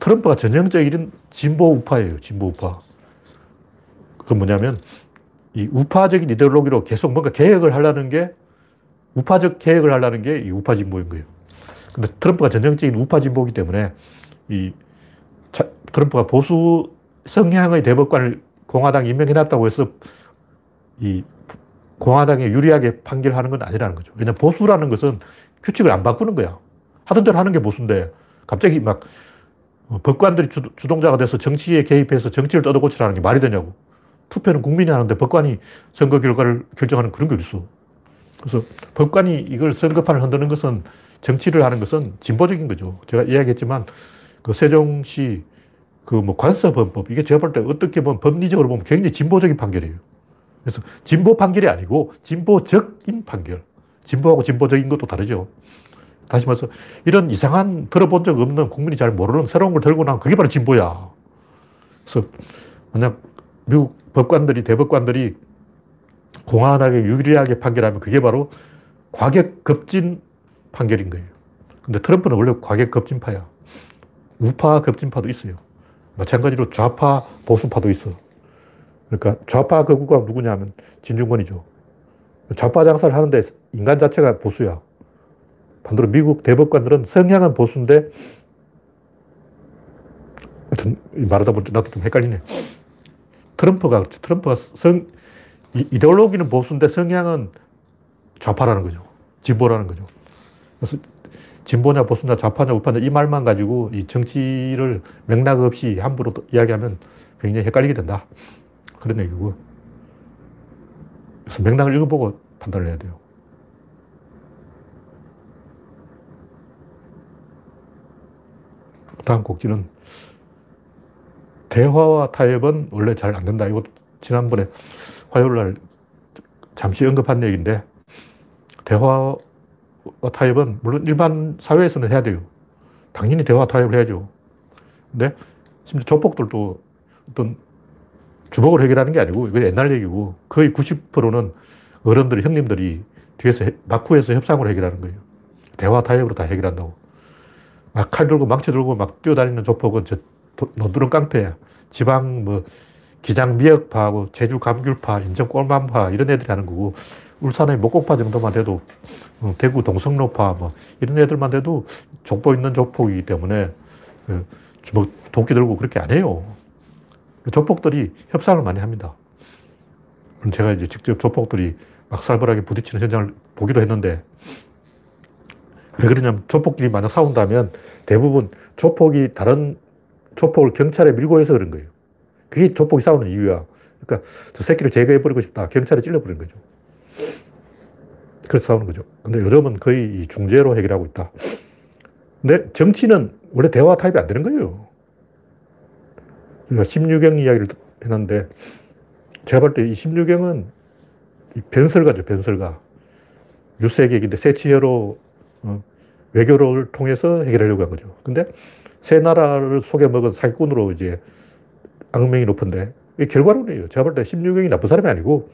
트럼프가 전형적인 진보 우파예요, 진보 우파. 그건 뭐냐면 이 우파적인 이데올로기로 계속 뭔가 개혁을 하려는 게 우파적 개혁을 하려는 게 이 우파 진보인 거예요. 근데 트럼프가 전형적인 우파 진보이기 때문에 이 자, 트럼프가 보수 성향의 대법관을 공화당이 임명해놨다고 해서 이 공화당에 유리하게 판결하는 건 아니라는 거죠. 왜냐하면 보수라는 것은 규칙을 안 바꾸는 거야. 하던 대로 하는 게 보수인데 갑자기 막 어, 법관들이 주, 동자가 돼서 정치에 개입해서 정치를 떠도고치라는 게 말이 되냐고. 투표는 국민이 하는데 법관이 선거 결과를 결정하는 그런 게 어딨어. 그래서 법관이 이걸 선거판을 흔드는 것은 정치를 하는 것은 진보적인 거죠. 제가 이야기했지만 그 세종시 그 뭐 관서범법 이게 제가 볼 때 어떻게 보면 법리적으로 보면 굉장히 진보적인 판결이에요. 그래서 진보 판결이 아니고 진보적인 판결. 진보하고 진보적인 것도 다르죠. 다시 말해서 이런 이상한 들어본 적 없는 국민이 잘 모르는 새로운 걸 들고 나면 그게 바로 진보야. 그래서 만약 미국 법관들이, 대법관들이 공화당에 유리하게 판결하면 그게 바로 과격 급진 판결인 거예요. 근데 트럼프는 원래 과격 급진파야. 우파 급진파도 있어요. 마찬가지로 좌파 보수파도 있어. 그러니까 좌파 극우가 누구냐면 진중권이죠. 좌파 장사를 하는데 인간 자체가 보수야. 반대로 미국 대법관들은 성향은 보수인데, 하여튼 말하다 보니 나도 좀 헷갈리네. 트럼프가, 트럼프가 성, 이데올로기는 보수인데 성향은 좌파라는 거죠. 진보라는 거죠. 그래서 진보냐, 보수냐, 좌파냐, 우파냐 이 말만 가지고 이 정치를 맥락 없이 함부로 이야기하면 굉장히 헷갈리게 된다. 그런 얘기고. 그래서 맥락을 읽어보고 판단을 해야 돼요. 다음 곡지는 대화와 타협은 원래 잘 안 된다. 이거 지난번에 화요일 날 잠시 언급한 얘기인데 대화와 타협은 물론 일반 사회에서는 해야 돼요. 당연히 대화 타협을 해야죠. 근데 심지어 조폭들도 어떤 주먹을 해결하는 게 아니고 이거 옛날 얘기고 거의 90%는 어른들이 형님들이 뒤에서 막후에서 협상으로 해결하는 거예요. 대화 타협으로 다 해결한다고. 막 칼 들고 망치 들고 막 뛰어다니는 조폭은 저 논두렁 깡패야. 지방 뭐 기장 미역파하고 제주 감귤파, 인천 꼴만파 이런 애들이 하는 거고 울산의 목곡파 정도만 돼도 어, 대구 동성로파 뭐 이런 애들만 돼도 족보 있는 조폭이기 때문에 그 주먹 도끼 들고 그렇게 안 해요. 조폭들이 협상을 많이 합니다. 제가 이제 직접 조폭들이 막 살벌하게 부딪히는 현장을 보기도 했는데 왜 그러냐면 조폭끼리 만약 싸운다면 대부분 조폭이 다른 조폭을 경찰에 밀고 해서 그런 거예요. 그게 조폭이 싸우는 이유야. 그러니까 저 새끼를 제거해버리고 싶다. 경찰에 찔러버린 거죠. 그래서 싸우는 거죠. 근데 요즘은 거의 중재로 해결하고 있다. 근데 정치는 원래 대화 타입이 안 되는 거예요. 그러니까 심유경 이야기를 해놨는데 제가 볼 때이 심유경은 변설가죠, 변설가. 유색객인데 세치혀로 어, 외교를 통해서 해결하려고 한 거죠. 근데 새 나라를 속여먹은 사기꾼으로 이제 악명이 높은데 결과론이에요. 제가 볼때 심유경이 나쁜 사람이 아니고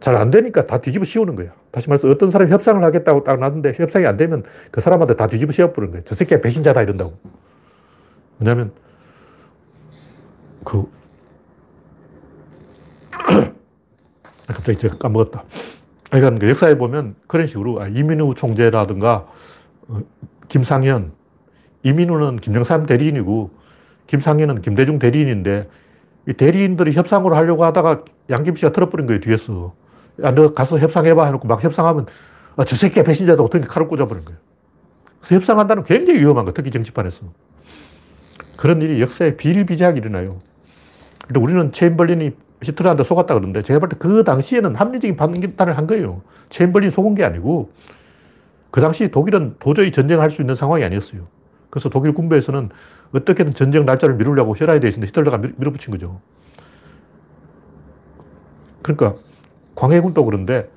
잘 안 되니까 다 뒤집어 씌우는 거야. 다시 말해서 어떤 사람이 협상을 하겠다고 딱 놨는데 협상이 안 되면 그 사람한테 다 뒤집어 씌워버리는 거예요. 저 새끼가 배신자다 이런다고. 왜냐면 그 갑자기 제가 까먹었다. 그러니까 그 역사에 보면 그런 식으로 아, 이민우 총재라든가 어, 김상현, 이민우는 김영삼 대리인이고 김상현은 김대중 대리인인데 이 대리인들이 협상을 하려고 하다가 양김 씨가 틀어버린 거예요, 뒤에서. 야, 너 가서 협상해봐 해놓고 막 협상하면 아, 저 새끼가 배신자다 어떻게 칼을 꽂아버린 거예요. 그래서 협상한다는 굉장히 위험한 거예요, 특히 정치판에서. 그런 일이 역사에 비일비재하게 일어나요. 근데 우리는 체인벌린이 히틀러한테 속았다 그러는데 제가 볼 때 그 당시에는 합리적인 판단을 한 거예요. 체인벌린 속은 게 아니고 그 당시 독일은 도저히 전쟁할 수 있는 상황이 아니었어요. 그래서 독일 군부에서는 어떻게든 전쟁 날짜를 미루려고 혈안이 되어 있는데 히틀러가 밀어붙인 거죠. 그러니까 광해군도 그런데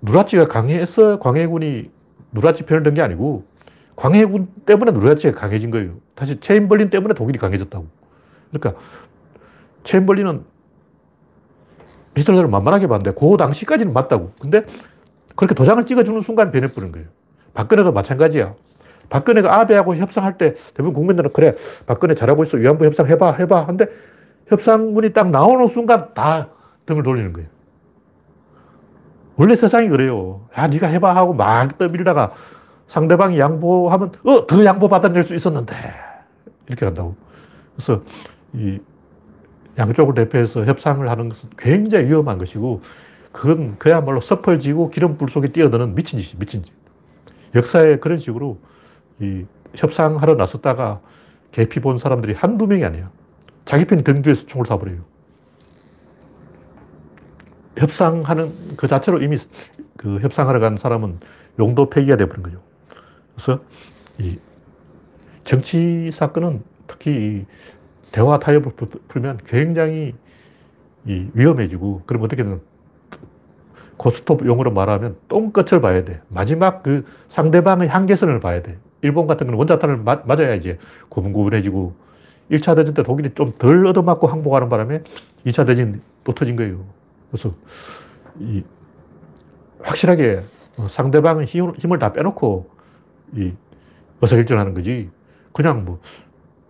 누라치가 강해서 광해군이 누라치 편을 든 게 아니고 광해군 때문에 누라치가 강해진 거예요. 다시 체인벌린 때문에 독일이 강해졌다고. 그러니까 체인벌린은 히틀러를 만만하게 봤는데 그 당시까지는 맞다고. 근데 그렇게 도장을 찍어주는 순간 변해버린 거예요. 박근혜도 마찬가지야. 박근혜가 아베하고 협상할 때 대부분 국민들은 그래, 박근혜 잘하고 있어. 위안부 협상 해봐, 해봐. 근데 협상문이 딱 나오는 순간 다 등을 돌리는 거예요. 원래 세상이 그래요. 야, 네가 해봐 하고 막 떠밀다가 상대방이 양보하면, 어, 더 양보 받아낼 수 있었는데. 이렇게 간다고. 그래서 이 양쪽을 대표해서 협상을 하는 것은 굉장히 위험한 것이고, 그건 그야말로 섭펄지고 기름불 속에 뛰어드는 미친 짓이 미친 짓. 역사에 그런 식으로 이 협상하러 나섰다가 개피 본 사람들이 한두 명이 아니에요. 자기 편 등뒤에서 총을 쏴버려요. 협상하는 그 자체로 이미 그 협상하러 간 사람은 용도 폐기가 되어버린 거죠. 그래서 이 정치 사건은 특히 대화 타협을 풀면 굉장히 위험해지고, 그럼 어떻게 든 고스톱 용어로 말하면 똥끝을 봐야 돼. 마지막 그 상대방의 한계선을 봐야 돼. 일본 같은 경우는 원자탄을 맞, 아야 이제 구분구분해지고 1차 대전 때 독일이 좀 덜 얻어맞고 항복하는 바람에 2차 대전이 또 터진 거예요. 그래서 이 확실하게 상대방의 힘을, 다 빼놓고 이 의사결정하는 거지. 그냥 뭐,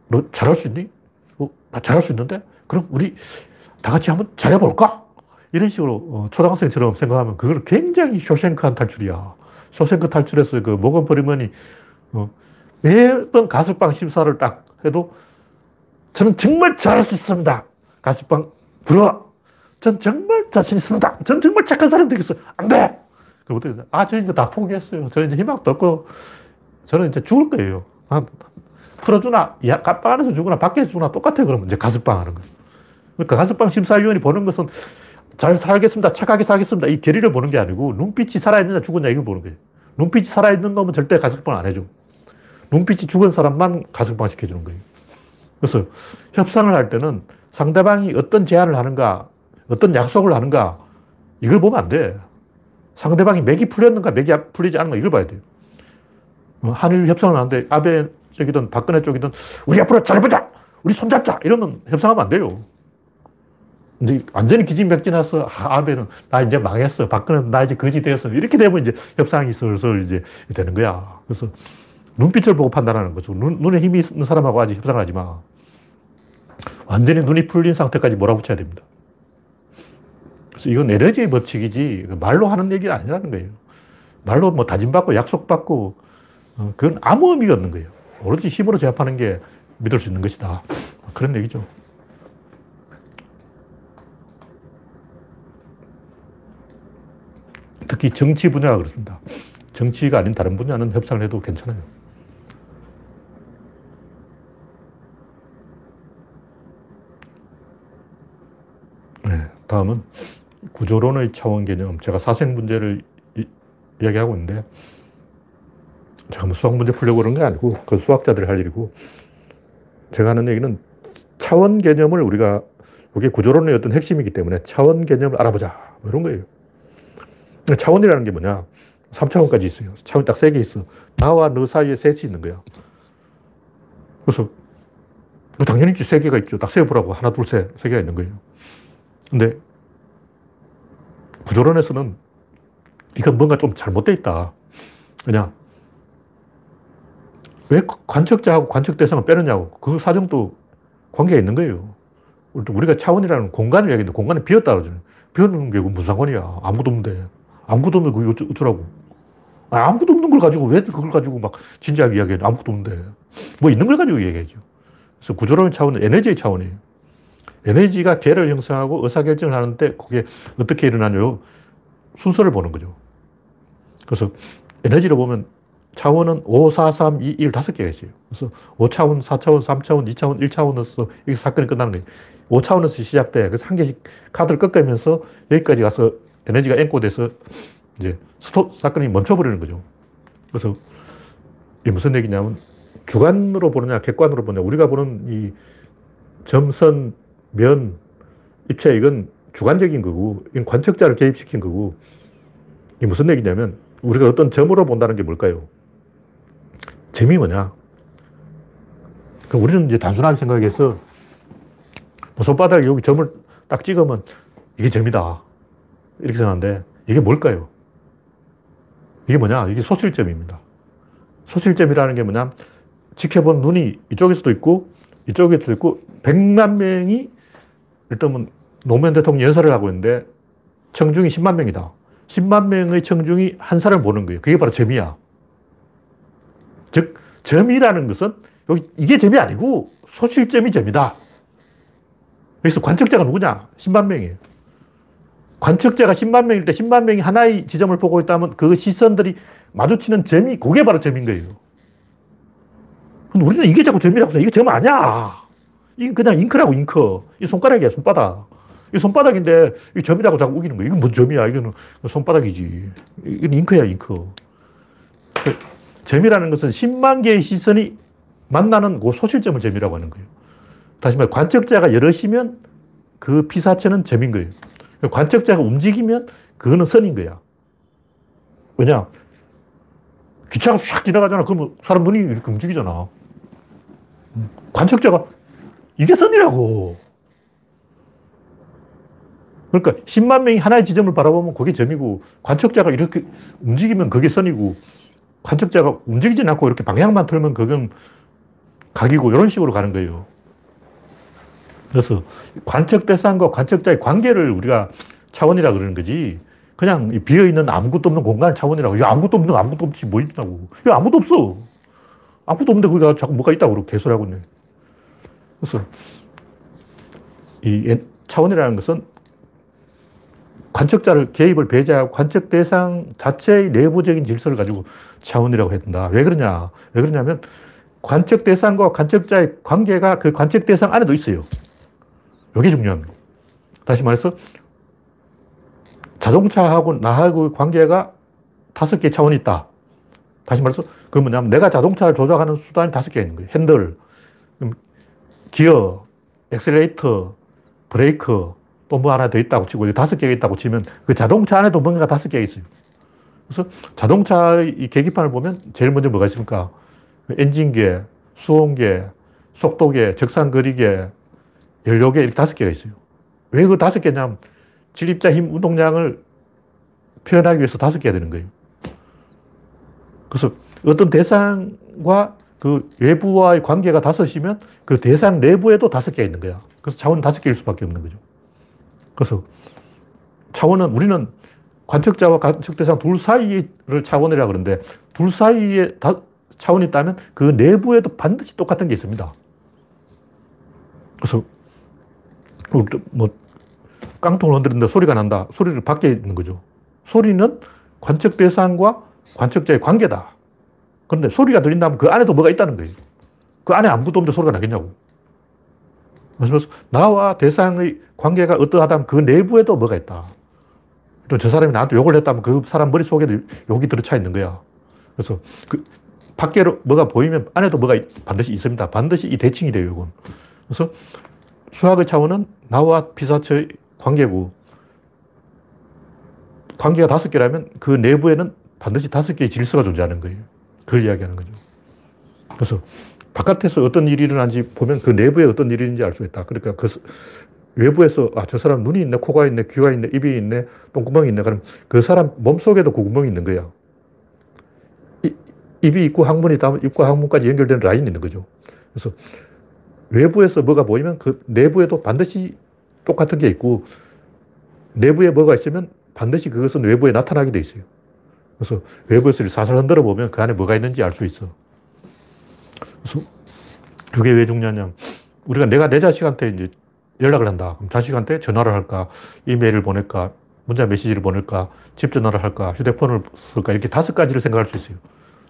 너 잘할 수 있니? 어, 나 잘할 수 있는데? 그럼 우리 다 같이 한번 잘해볼까? 이런 식으로 어, 초등학생처럼 생각하면 그걸 굉장히 쇼생크한 탈출이야. 쇼생크 탈출에서 그 모건 버리머니 어, 매번 가스빵 심사를 딱 해도 저는 정말 잘할 수 있습니다. 가스빵 불어. 전 정말 자신 있습니다. 전 정말 착한 사람 되겠어요. 안 돼! 그럼 어떻게 아, 저 이제 다 포기했어요. 저 이제 희망도 없고, 저는 이제 죽을 거예요. 아, 풀어주나, 야, 깜빵 안에서 죽으나 밖에서 죽으나 똑같아요. 그러면 이제 가석방 하는 거 그러니까 가석방 심사위원이 보는 것은 잘 살겠습니다. 착하게 살겠습니다. 이 결의를 보는 게 아니고 눈빛이 살아있느냐 죽었냐 이걸 보는 거예요. 눈빛이 살아있는 놈은 절대 가석방 안 해줘. 눈빛이 죽은 사람만 가석방 시켜주는 거예요. 그래서 협상을 할 때는 상대방이 어떤 제안을 하는가, 어떤 약속을 하는가, 이걸 보면 안 돼. 상대방이 맥이 풀렸는가, 맥이 풀리지 않은가, 이걸 봐야 돼요. 어, 한일 협상을 하는데 아베 쪽이든 박근혜 쪽이든 우리 앞으로 잘해보자! 우리 손잡자! 이러면 협상하면 안 돼요. 근데 완전히 기진맥진해서 아, 아베는 나 이제 망했어. 박근혜는 나 이제 거지 되었어. 이렇게 되면 이제 협상이 슬슬 이제 되는 거야. 그래서 눈빛을 보고 판단하는 거죠. 눈, 눈에 힘이 있는 사람하고 아직 협상을 하지 마. 완전히 눈이 풀린 상태까지 몰아붙여야 됩니다. 그래서 이건 에너지의 법칙이지 말로 하는 얘기가 아니라는 거예요. 말로 뭐 다짐받고 약속받고 어, 그건 아무 의미가 없는 거예요. 오로지 힘으로 제압하는 게 믿을 수 있는 것이다. 그런 얘기죠. 특히 정치 분야가 그렇습니다. 정치가 아닌 다른 분야는 협상을 해도 괜찮아요. 네, 다음은 구조론의 차원 개념. 제가 사생 문제를 이, 야기하고 있는데, 제가 뭐 수학 문제 풀려고 그런 게 아니고, 그 수학자들이 할 일이고, 제가 하는 얘기는 차원 개념을 우리가, 이게 구조론의 어떤 핵심이기 때문에 차원 개념을 알아보자. 뭐 이런 거예요. 차원이라는 게 뭐냐? 3차원까지 있어요. 차원이 딱 3개 있어. 나와 너 사이에 셋이 있는 거야. 그래서 당연히 3개가 있죠. 딱 세어보라고. 하나, 둘, 셋. 3개가 있는 거예요. 근데 구조론에서는 이건 뭔가 좀 잘못되어 있다. 그냥 왜 관측자하고 관측 대상을 빼느냐고. 그 사정도 관계가 있는 거예요. 우리가 차원이라는 공간을 얘기하는데 공간이 비었다 그러잖아요. 비었는 게 무슨 상관이야. 아무도 없는데. 아무것도 없는데 그게 어쩌라고. 아, 아무것도 없는 걸 가지고 왜 그걸 가지고 막 진지하게 이야기해. 아무것도 없는데. 뭐 있는 걸 가지고 얘기하죠. 그래서 구조론 차원은 에너지의 차원이에요. 에너지가 개를 형성하고 의사결정을 하는데 그게 어떻게 일어나냐요? 순서를 보는 거죠. 그래서 에너지를 보면 차원은 5, 4, 3, 2, 1 다섯 개가 있어요. 그래서 5차원, 4차원, 3차원, 2차원, 1차원에서 여기 사건이 끝나는 거예요. 5차원에서 시작돼. 그래서 한 개씩 카드를 꺾으면서 여기까지 가서 에너지가 앵꼬돼서 이제 스톱 사건이 멈춰버리는 거죠. 그래서 이게 무슨 얘기냐면 주관으로 보느냐 객관으로 보느냐 우리가 보는 이 점선, 면, 입체 이건 주관적인 거고 이건 관측자를 개입시킨 거고 이게 무슨 얘기냐면 우리가 어떤 점으로 본다는 게 뭘까요? 점이 뭐냐? 우리는 이제 단순하게 생각해서 뭐 손바닥에 여기 점을 딱 찍으면 이게 점이다. 이렇게 생각하는데 이게 뭘까요? 이게 뭐냐? 이게 소실점입니다. 소실점이라는 게 뭐냐? 지켜본 눈이 이쪽에서도 있고 이쪽에도 있고 100만 명이 일단은 노무현 대통령 연설을 하고 있는데 청중이 10만 명이다. 10만 명의 청중이 한 사람을 보는 거예요. 그게 바로 점이야. 즉, 점이라는 것은 여기 이게 점이 아니고 소실점이 점이다. 여기서 관측자가 누구냐? 10만 명이에요. 관측자가 10만 명일 때 10만 명이 하나의 지점을 보고 있다면 그 시선들이 마주치는 점이 그게 바로 점인 거예요. 근데 우리는 이게 자꾸 점이라고 해서 이게 점 아니야. 이게 그냥 잉크라고 잉크. 이 손가락이야, 손바닥. 이 손바닥인데 이 점이라고 자꾸 우기는 거야. 이건 뭔 점이야? 이거는 손바닥이지. 이건 잉크야, 잉크. 점이라는 것은 10만 개의 시선이 만나는 그 소실점을 점이라고 하는 거예요. 다시 말해 관측자가 여럿이면 그 피사체는 점인 거예요. 관측자가 움직이면 그거는 선인 거야. 왜냐? 기차가 싹 지나가잖아. 그러면 사람 눈이 이렇게 움직이잖아. 관측자가 이게 선이라고. 그러니까 10만 명이 하나의 지점을 바라보면 그게 점이고 관측자가 이렇게 움직이면 그게 선이고 관측자가 움직이지 않고 이렇게 방향만 틀면 그건 각이고 이런 식으로 가는 거예요. 그래서 관측 대상과 관측자의 관계를 우리가 차원이라 그러는 거지. 그냥 비어있는 아무것도 없는 공간 차원이라고. 야, 아무것도 없는 아무것도 없지. 뭐 있다고. 야, 아무것도 없어. 아무것도 없는데 거기가 자꾸 뭐가 있다고 그러고 개소리하고 있네. 그래서 이 차원이라는 것은 관측자를 개입을 배제하고 관측 대상 자체의 내부적인 질서를 가지고 차원이라고 했다. 왜 그러냐? 왜 그러냐면 관측 대상과 관측자의 관계가 그 관측 대상 안에도 있어요. 이게 중요합니다. 다시 말해서 자동차하고 나하고 관계가 다섯 개 차원이 있다. 다시 말해서 그 뭐냐면 내가 자동차를 조작하는 수단이 다섯 개 있는 거예요. 핸들, 기어, 엑셀레이터, 브레이크, 또 뭐 하나 더 있다고 치고 다섯 개가 있다고 치면 그 자동차 안에도 뭔가 다섯 개가 있어요. 그래서 자동차의 계기판을 보면 제일 먼저 뭐가 있습니까? 엔진계, 수온계, 속도계, 적산거리계, 연료계 이렇게 다섯 개가 있어요. 왜 그 다섯 개냐면 진입자 힘 운동량을 표현하기 위해서 다섯 개가 되는 거예요. 그래서 어떤 대상과 그 외부와의 관계가 다섯이면 그 대상 내부에도 다섯 개가 있는 거야. 그래서 차원은 다섯 개일 수밖에 없는 거죠. 그래서 차원은 우리는 관측자와 관측 대상 둘 사이를 차원이라 그러는데 둘 사이에 다 차원이 있다면 그 내부에도 반드시 똑같은 게 있습니다. 그래서 뭐 깡통을 흔들는데 소리가 난다. 소리를 밖에 있는 거죠. 소리는 관측 대상과 관측자의 관계다. 그런데 소리가 들린다면 그 안에도 뭐가 있다는 거예요. 그 안에 아무것도 없는데 소리가 나겠냐고. 그래서 나와 대상의 관계가 어떠하다면 그 내부에도 뭐가 있다. 저 사람이 나한테 욕을 했다면 그 사람 머릿속에도 욕이 들어차 있는 거야. 그래서 그 밖으로 뭐가 보이면 안에도 뭐가 반드시 있습니다. 반드시 이 대칭이 돼요, 이건. 그래서 수학의 차원은 나와 피사체의 관계고, 관계가 다섯 개라면 그 내부에는 반드시 다섯 개의 질서가 존재하는 거예요. 그걸 이야기하는 거죠. 그래서 바깥에서 어떤 일이 일어난지 보면 그 내부에 어떤 일이 있는지 알 수 있다. 그러니까 그 외부에서 아, 저 사람 눈이 있네, 코가 있네, 귀가 있네, 입이 있네, 똥구멍이 있네. 그럼 그 사람 몸속에도 그 구멍이 있는 거야. 입이 있고 항문이 있다면 입과 항문까지 연결되는 라인이 있는 거죠. 그래서 외부에서 뭐가 보이면 그 내부에도 반드시 똑같은 게 있고 내부에 뭐가 있으면 반드시 그것은 외부에 나타나게 돼 있어요. 그래서 외부에서 사살 흔들어 보면 그 안에 뭐가 있는지 알 수 있어. 그래서 그게 왜 중요하냐면 우리가 내가 내 자식한테 이제 연락을 한다. 그럼 자식한테 전화를 할까, 이메일을 보낼까, 문자 메시지를 보낼까, 집 전화를 할까, 휴대폰을 쓸까, 이렇게 다섯 가지를 생각할 수 있어요.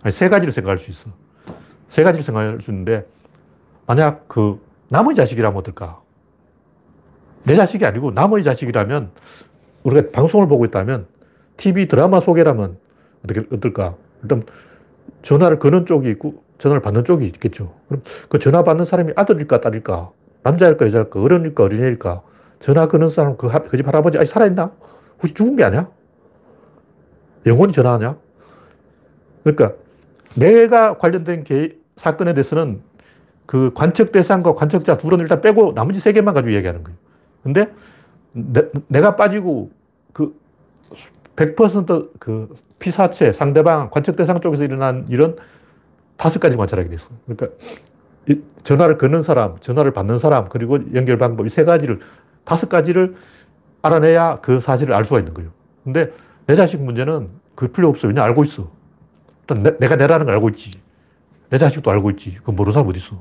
아니, 세 가지를 생각할 수 있어. 세 가지를 생각할 수 있는데, 만약 그 남의 자식이라면 어떨까? 내 자식이 아니고 남의 자식이라면, 우리가 방송을 보고 있다면, TV 드라마 속에라면 어떻게, 어떨까? 일단, 전화를 거는 쪽이 있고, 전화를 받는 쪽이 있겠죠. 그럼 그 전화 받는 사람이 아들일까, 딸일까? 남자일까, 여자일까? 어른일까, 어린애일까? 전화 거는 사람, 그, 그 집 할아버지 아직 살아있나? 혹시 죽은 게 아니야? 영원히 전화하냐? 그러니까 내가 관련된 개, 사건에 대해서는 그 관측 대상과 관측자 둘은 일단 빼고 나머지 세 개만 가지고 얘기하는 거예요. 근데 내, 가 빠지고 그 100%그 피사체, 상대방, 관측 대상 쪽에서 일어난 일은 다섯 가지 관찰하게 됐어. 그러니까 전화를 거는 사람, 전화를 받는 사람, 그리고 연결 방법 이 세 가지를, 다섯 가지를 알아내야 그 사실을 알 수가 있는 거예요. 근데 내 자식 문제는 그 필요 없어. 왜냐 알고 있어. 일단 내, 가 내라는 걸 알고 있지. 내 자식도 알고 있지. 그 모르는 사람 어디 있어.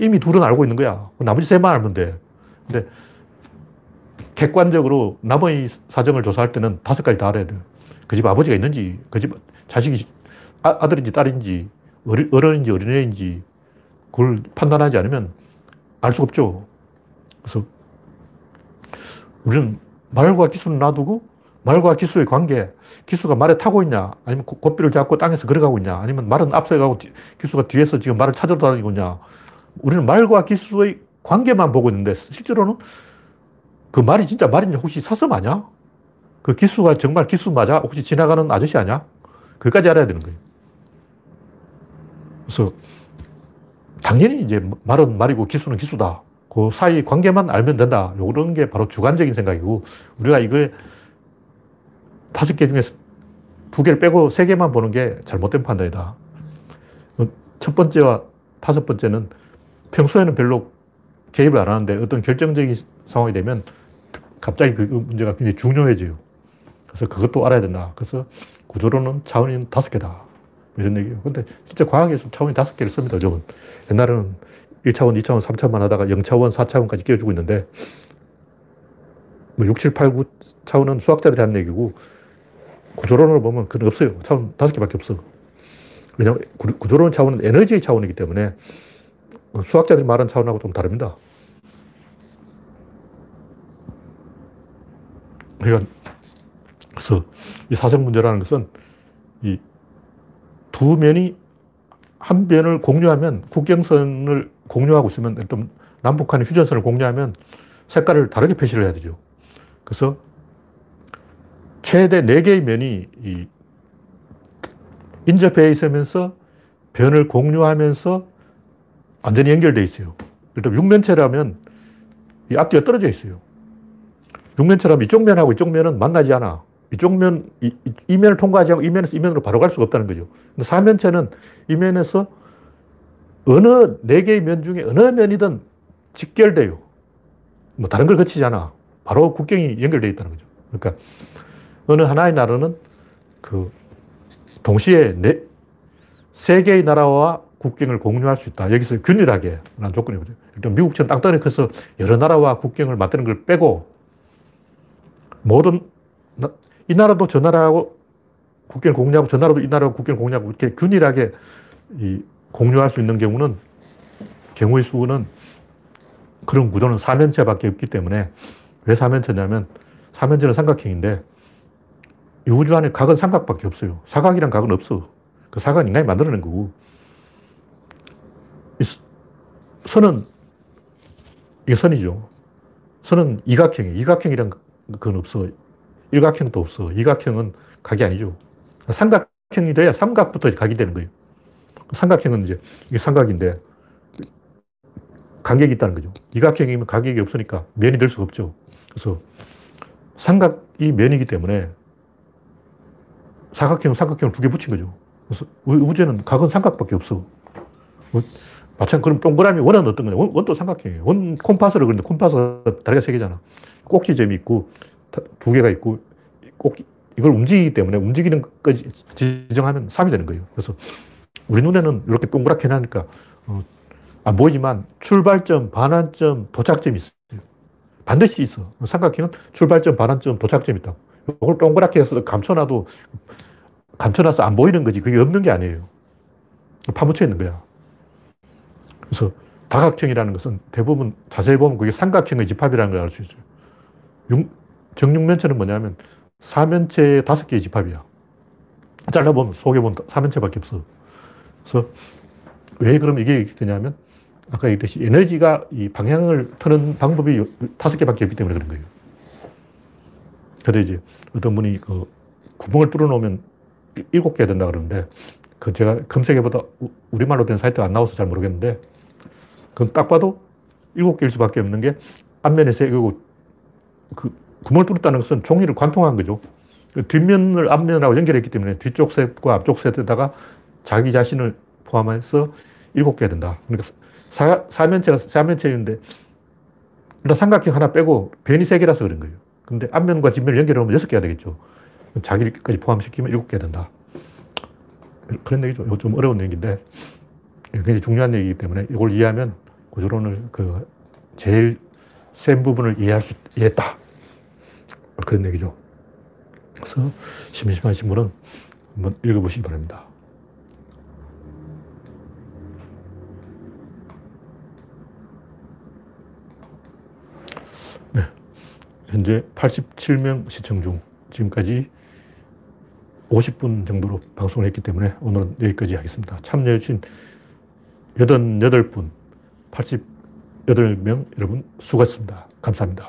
이미 둘은 알고 있는 거야. 나머지 셋만 알면 돼. 근데 객관적으로 남의 사정을 조사할 때는 다섯 가지 다 알아야 돼. 그 집 아버지가 있는지, 그 집 자식이 아, 들인지 딸인지, 어른인지 어린애인지, 그걸 판단하지 않으면 알 수 없죠. 그래서 우리는 말과 기술을 놔두고 말과 기수의 관계, 기수가 말에 타고 있냐, 아니면 고삐를 잡고 땅에서 걸어가고 있냐, 아니면 말은 앞서 가고 기수가 뒤에서 지금 말을 찾아다니고 있냐. 우리는 말과 기수의 관계만 보고 있는데 실제로는 그 말이 진짜 말이냐, 혹시 사슴 아냐? 그 기수가 정말 기수 맞아? 혹시 지나가는 아저씨 아냐? 그까지 알아야 되는 거예요. 그래서 당연히 이제 말은 말이고 기수는 기수다. 그 사이 관계만 알면 된다. 이런 게 바로 주관적인 생각이고 우리가 이걸 다섯 개 중에서 두 개를 빼고 세 개만 보는 게 잘못된 판단이다. 첫 번째와 다섯 번째는 평소에는 별로 개입을 안 하는데 어떤 결정적인 상황이 되면 갑자기 그 문제가 굉장히 중요해져요. 그래서 그것도 알아야 된다. 그래서 구조로는 차원이 다섯 개다. 이런 얘기예요. 근데 진짜 과학에서 차원이 다섯 개를 씁니다, 요즘은. 옛날에는 1차원, 2차원, 3차원만 하다가 0차원, 4차원까지 끼워주고 있는데 뭐 6, 7, 8, 9 차원은 수학자들이 하는 얘기고 구조론으로 보면 그건 없어요. 차원 다섯 개밖에 없어. 왜냐하면 구조론 차원은 에너지의 차원이기 때문에 수학자들이 말하는 차원하고 좀 다릅니다. 그러니까 그래서 이 사생 문제라는 것은 이 두 면이 한 변을 공유하면 국경선을 공유하고 있으면 좀 남북한의 휴전선을 공유하면 색깔을 다르게 표시를 해야 되죠. 그래서 최대 4개의 면이 인접해 있으면서 변을 공유하면서 완전히 연결되어 있어요. 일단 육면체라면 이 앞뒤가 떨어져 있어요. 육면체라면 이쪽 면하고 이쪽 면은 만나지 않아. 이쪽 면, 이, 이 면을 통과하지 않고 이 면에서 이 면으로 바로 갈 수가 없다는 거죠. 근데 사면체는 이 면에서 어느 네 개의 면 중에 어느 면이든 직결돼요. 뭐 다른 걸 거치지 않아. 바로 국경이 연결되어 있다는 거죠. 그러니까 어느 하나의 나라는 그 동시에 네, 세 개의 나라와 국경을 공유할 수 있다. 여기서 균일하게 라는 조건이거죠. 일단 미국처럼 땅덩이 커서 여러 나라와 국경을 맞대는 걸 빼고 모든 이 나라도 저 나라하고 국경을 공유하고 저 나라도 이 나라하고 국경을 공유하고 이렇게 균일하게 이 공유할 수 있는 경우는 경우의 수는 그런 구조는 사면체밖에 없기 때문에 왜 사면체냐면 사면체는 삼각형인데 이 우주 안에 각은 삼각밖에 없어요. 사각이란 각은 없어. 그 사각은 인간이 만들어낸 거고. 선은, 이게 선이죠. 선은 이각형이에요. 이각형이란 건 없어. 일각형도 없어. 이각형은 각이 아니죠. 삼각형이 돼야 삼각부터 각이 되는 거예요. 삼각형은 이제 이게 삼각인데 간격이 있다는 거죠. 이각형이면 간격이 없으니까 면이 될 수가 없죠. 그래서 삼각이 면이기 때문에 사각형, 삼각형을 두 개 붙인 거죠. 그래서 우주에는 각은 삼각밖에 없어. 뭐 마찬가지 그럼 동그라미 원은 어떤 거냐? 원, 도 삼각형이에요. 원 콤파스를 그리는데 콤파스가 다리가 세 개잖아. 꼭지점이 있고 두 개가 있고 꼭 이걸 움직이기 때문에 움직이는 것까지 지정하면 3이 되는 거예요. 그래서 우리 눈에는 이렇게 동그랗게 해니까 어, 안 보이지만 출발점, 반환점, 도착점이 있어요. 반드시 있어. 삼각형은 출발점, 반환점, 도착점이 있다고. 이걸 동그랗게 해서 감춰놔도 감춰놔서 안 보이는 거지. 그게 없는 게 아니에요. 파묻혀 있는 거야. 그래서 다각형이라는 것은 대부분 자세히 보면 그게 삼각형의 집합이라는 걸 알 수 있어요. 정육면체는 뭐냐면 사면체 다섯 개의 집합이야. 잘라보면 속에 보면 사면체밖에 없어. 그래서 왜 그럼 이게 되냐면 아까 얘기했듯이 에너지가 이 방향을 트는 방법이 다섯 개밖에 없기 때문에 그런 거예요. 근데 이제 어떤 분이 그 구멍을 뚫어 놓으면 일곱 개가 된다 그러는데 그 제가 검색해보다 우리말로 된 사이트가 안 나와서 잘 모르겠는데 그건 딱 봐도 일곱 개일 수밖에 없는 게 앞면에 세 개고 그 구멍을 뚫었다는 것은 종이를 관통한 거죠. 그 뒷면을 앞면하고 연결했기 때문에 뒤쪽 셋과 앞쪽 셋에다가 자기 자신을 포함해서 일곱 개가 된다. 그러니까 사, 사면체가 사면체인데 일단 삼각형 하나 빼고 변이 세 개라서 그런 거예요. 근데 앞면과 뒷면을 연결하면 여섯 개가 되겠죠. 자기까지 포함시키면 일곱 개가 된다. 그런 얘기죠. 이거 좀 어려운 얘기인데 굉장히 중요한 얘기이기 때문에 이걸 이해하면 구조론을 그 제일 센 부분을 이해할 수, 이해했다. 그런 얘기죠. 그래서 심심하신 분은 한번 읽어보시기 바랍니다. 현재 87명 시청 중 지금까지 50분 정도로 방송을 했기 때문에 오늘은 여기까지 하겠습니다. 참여해주신 88분, 88명 여러분 수고하셨습니다. 감사합니다.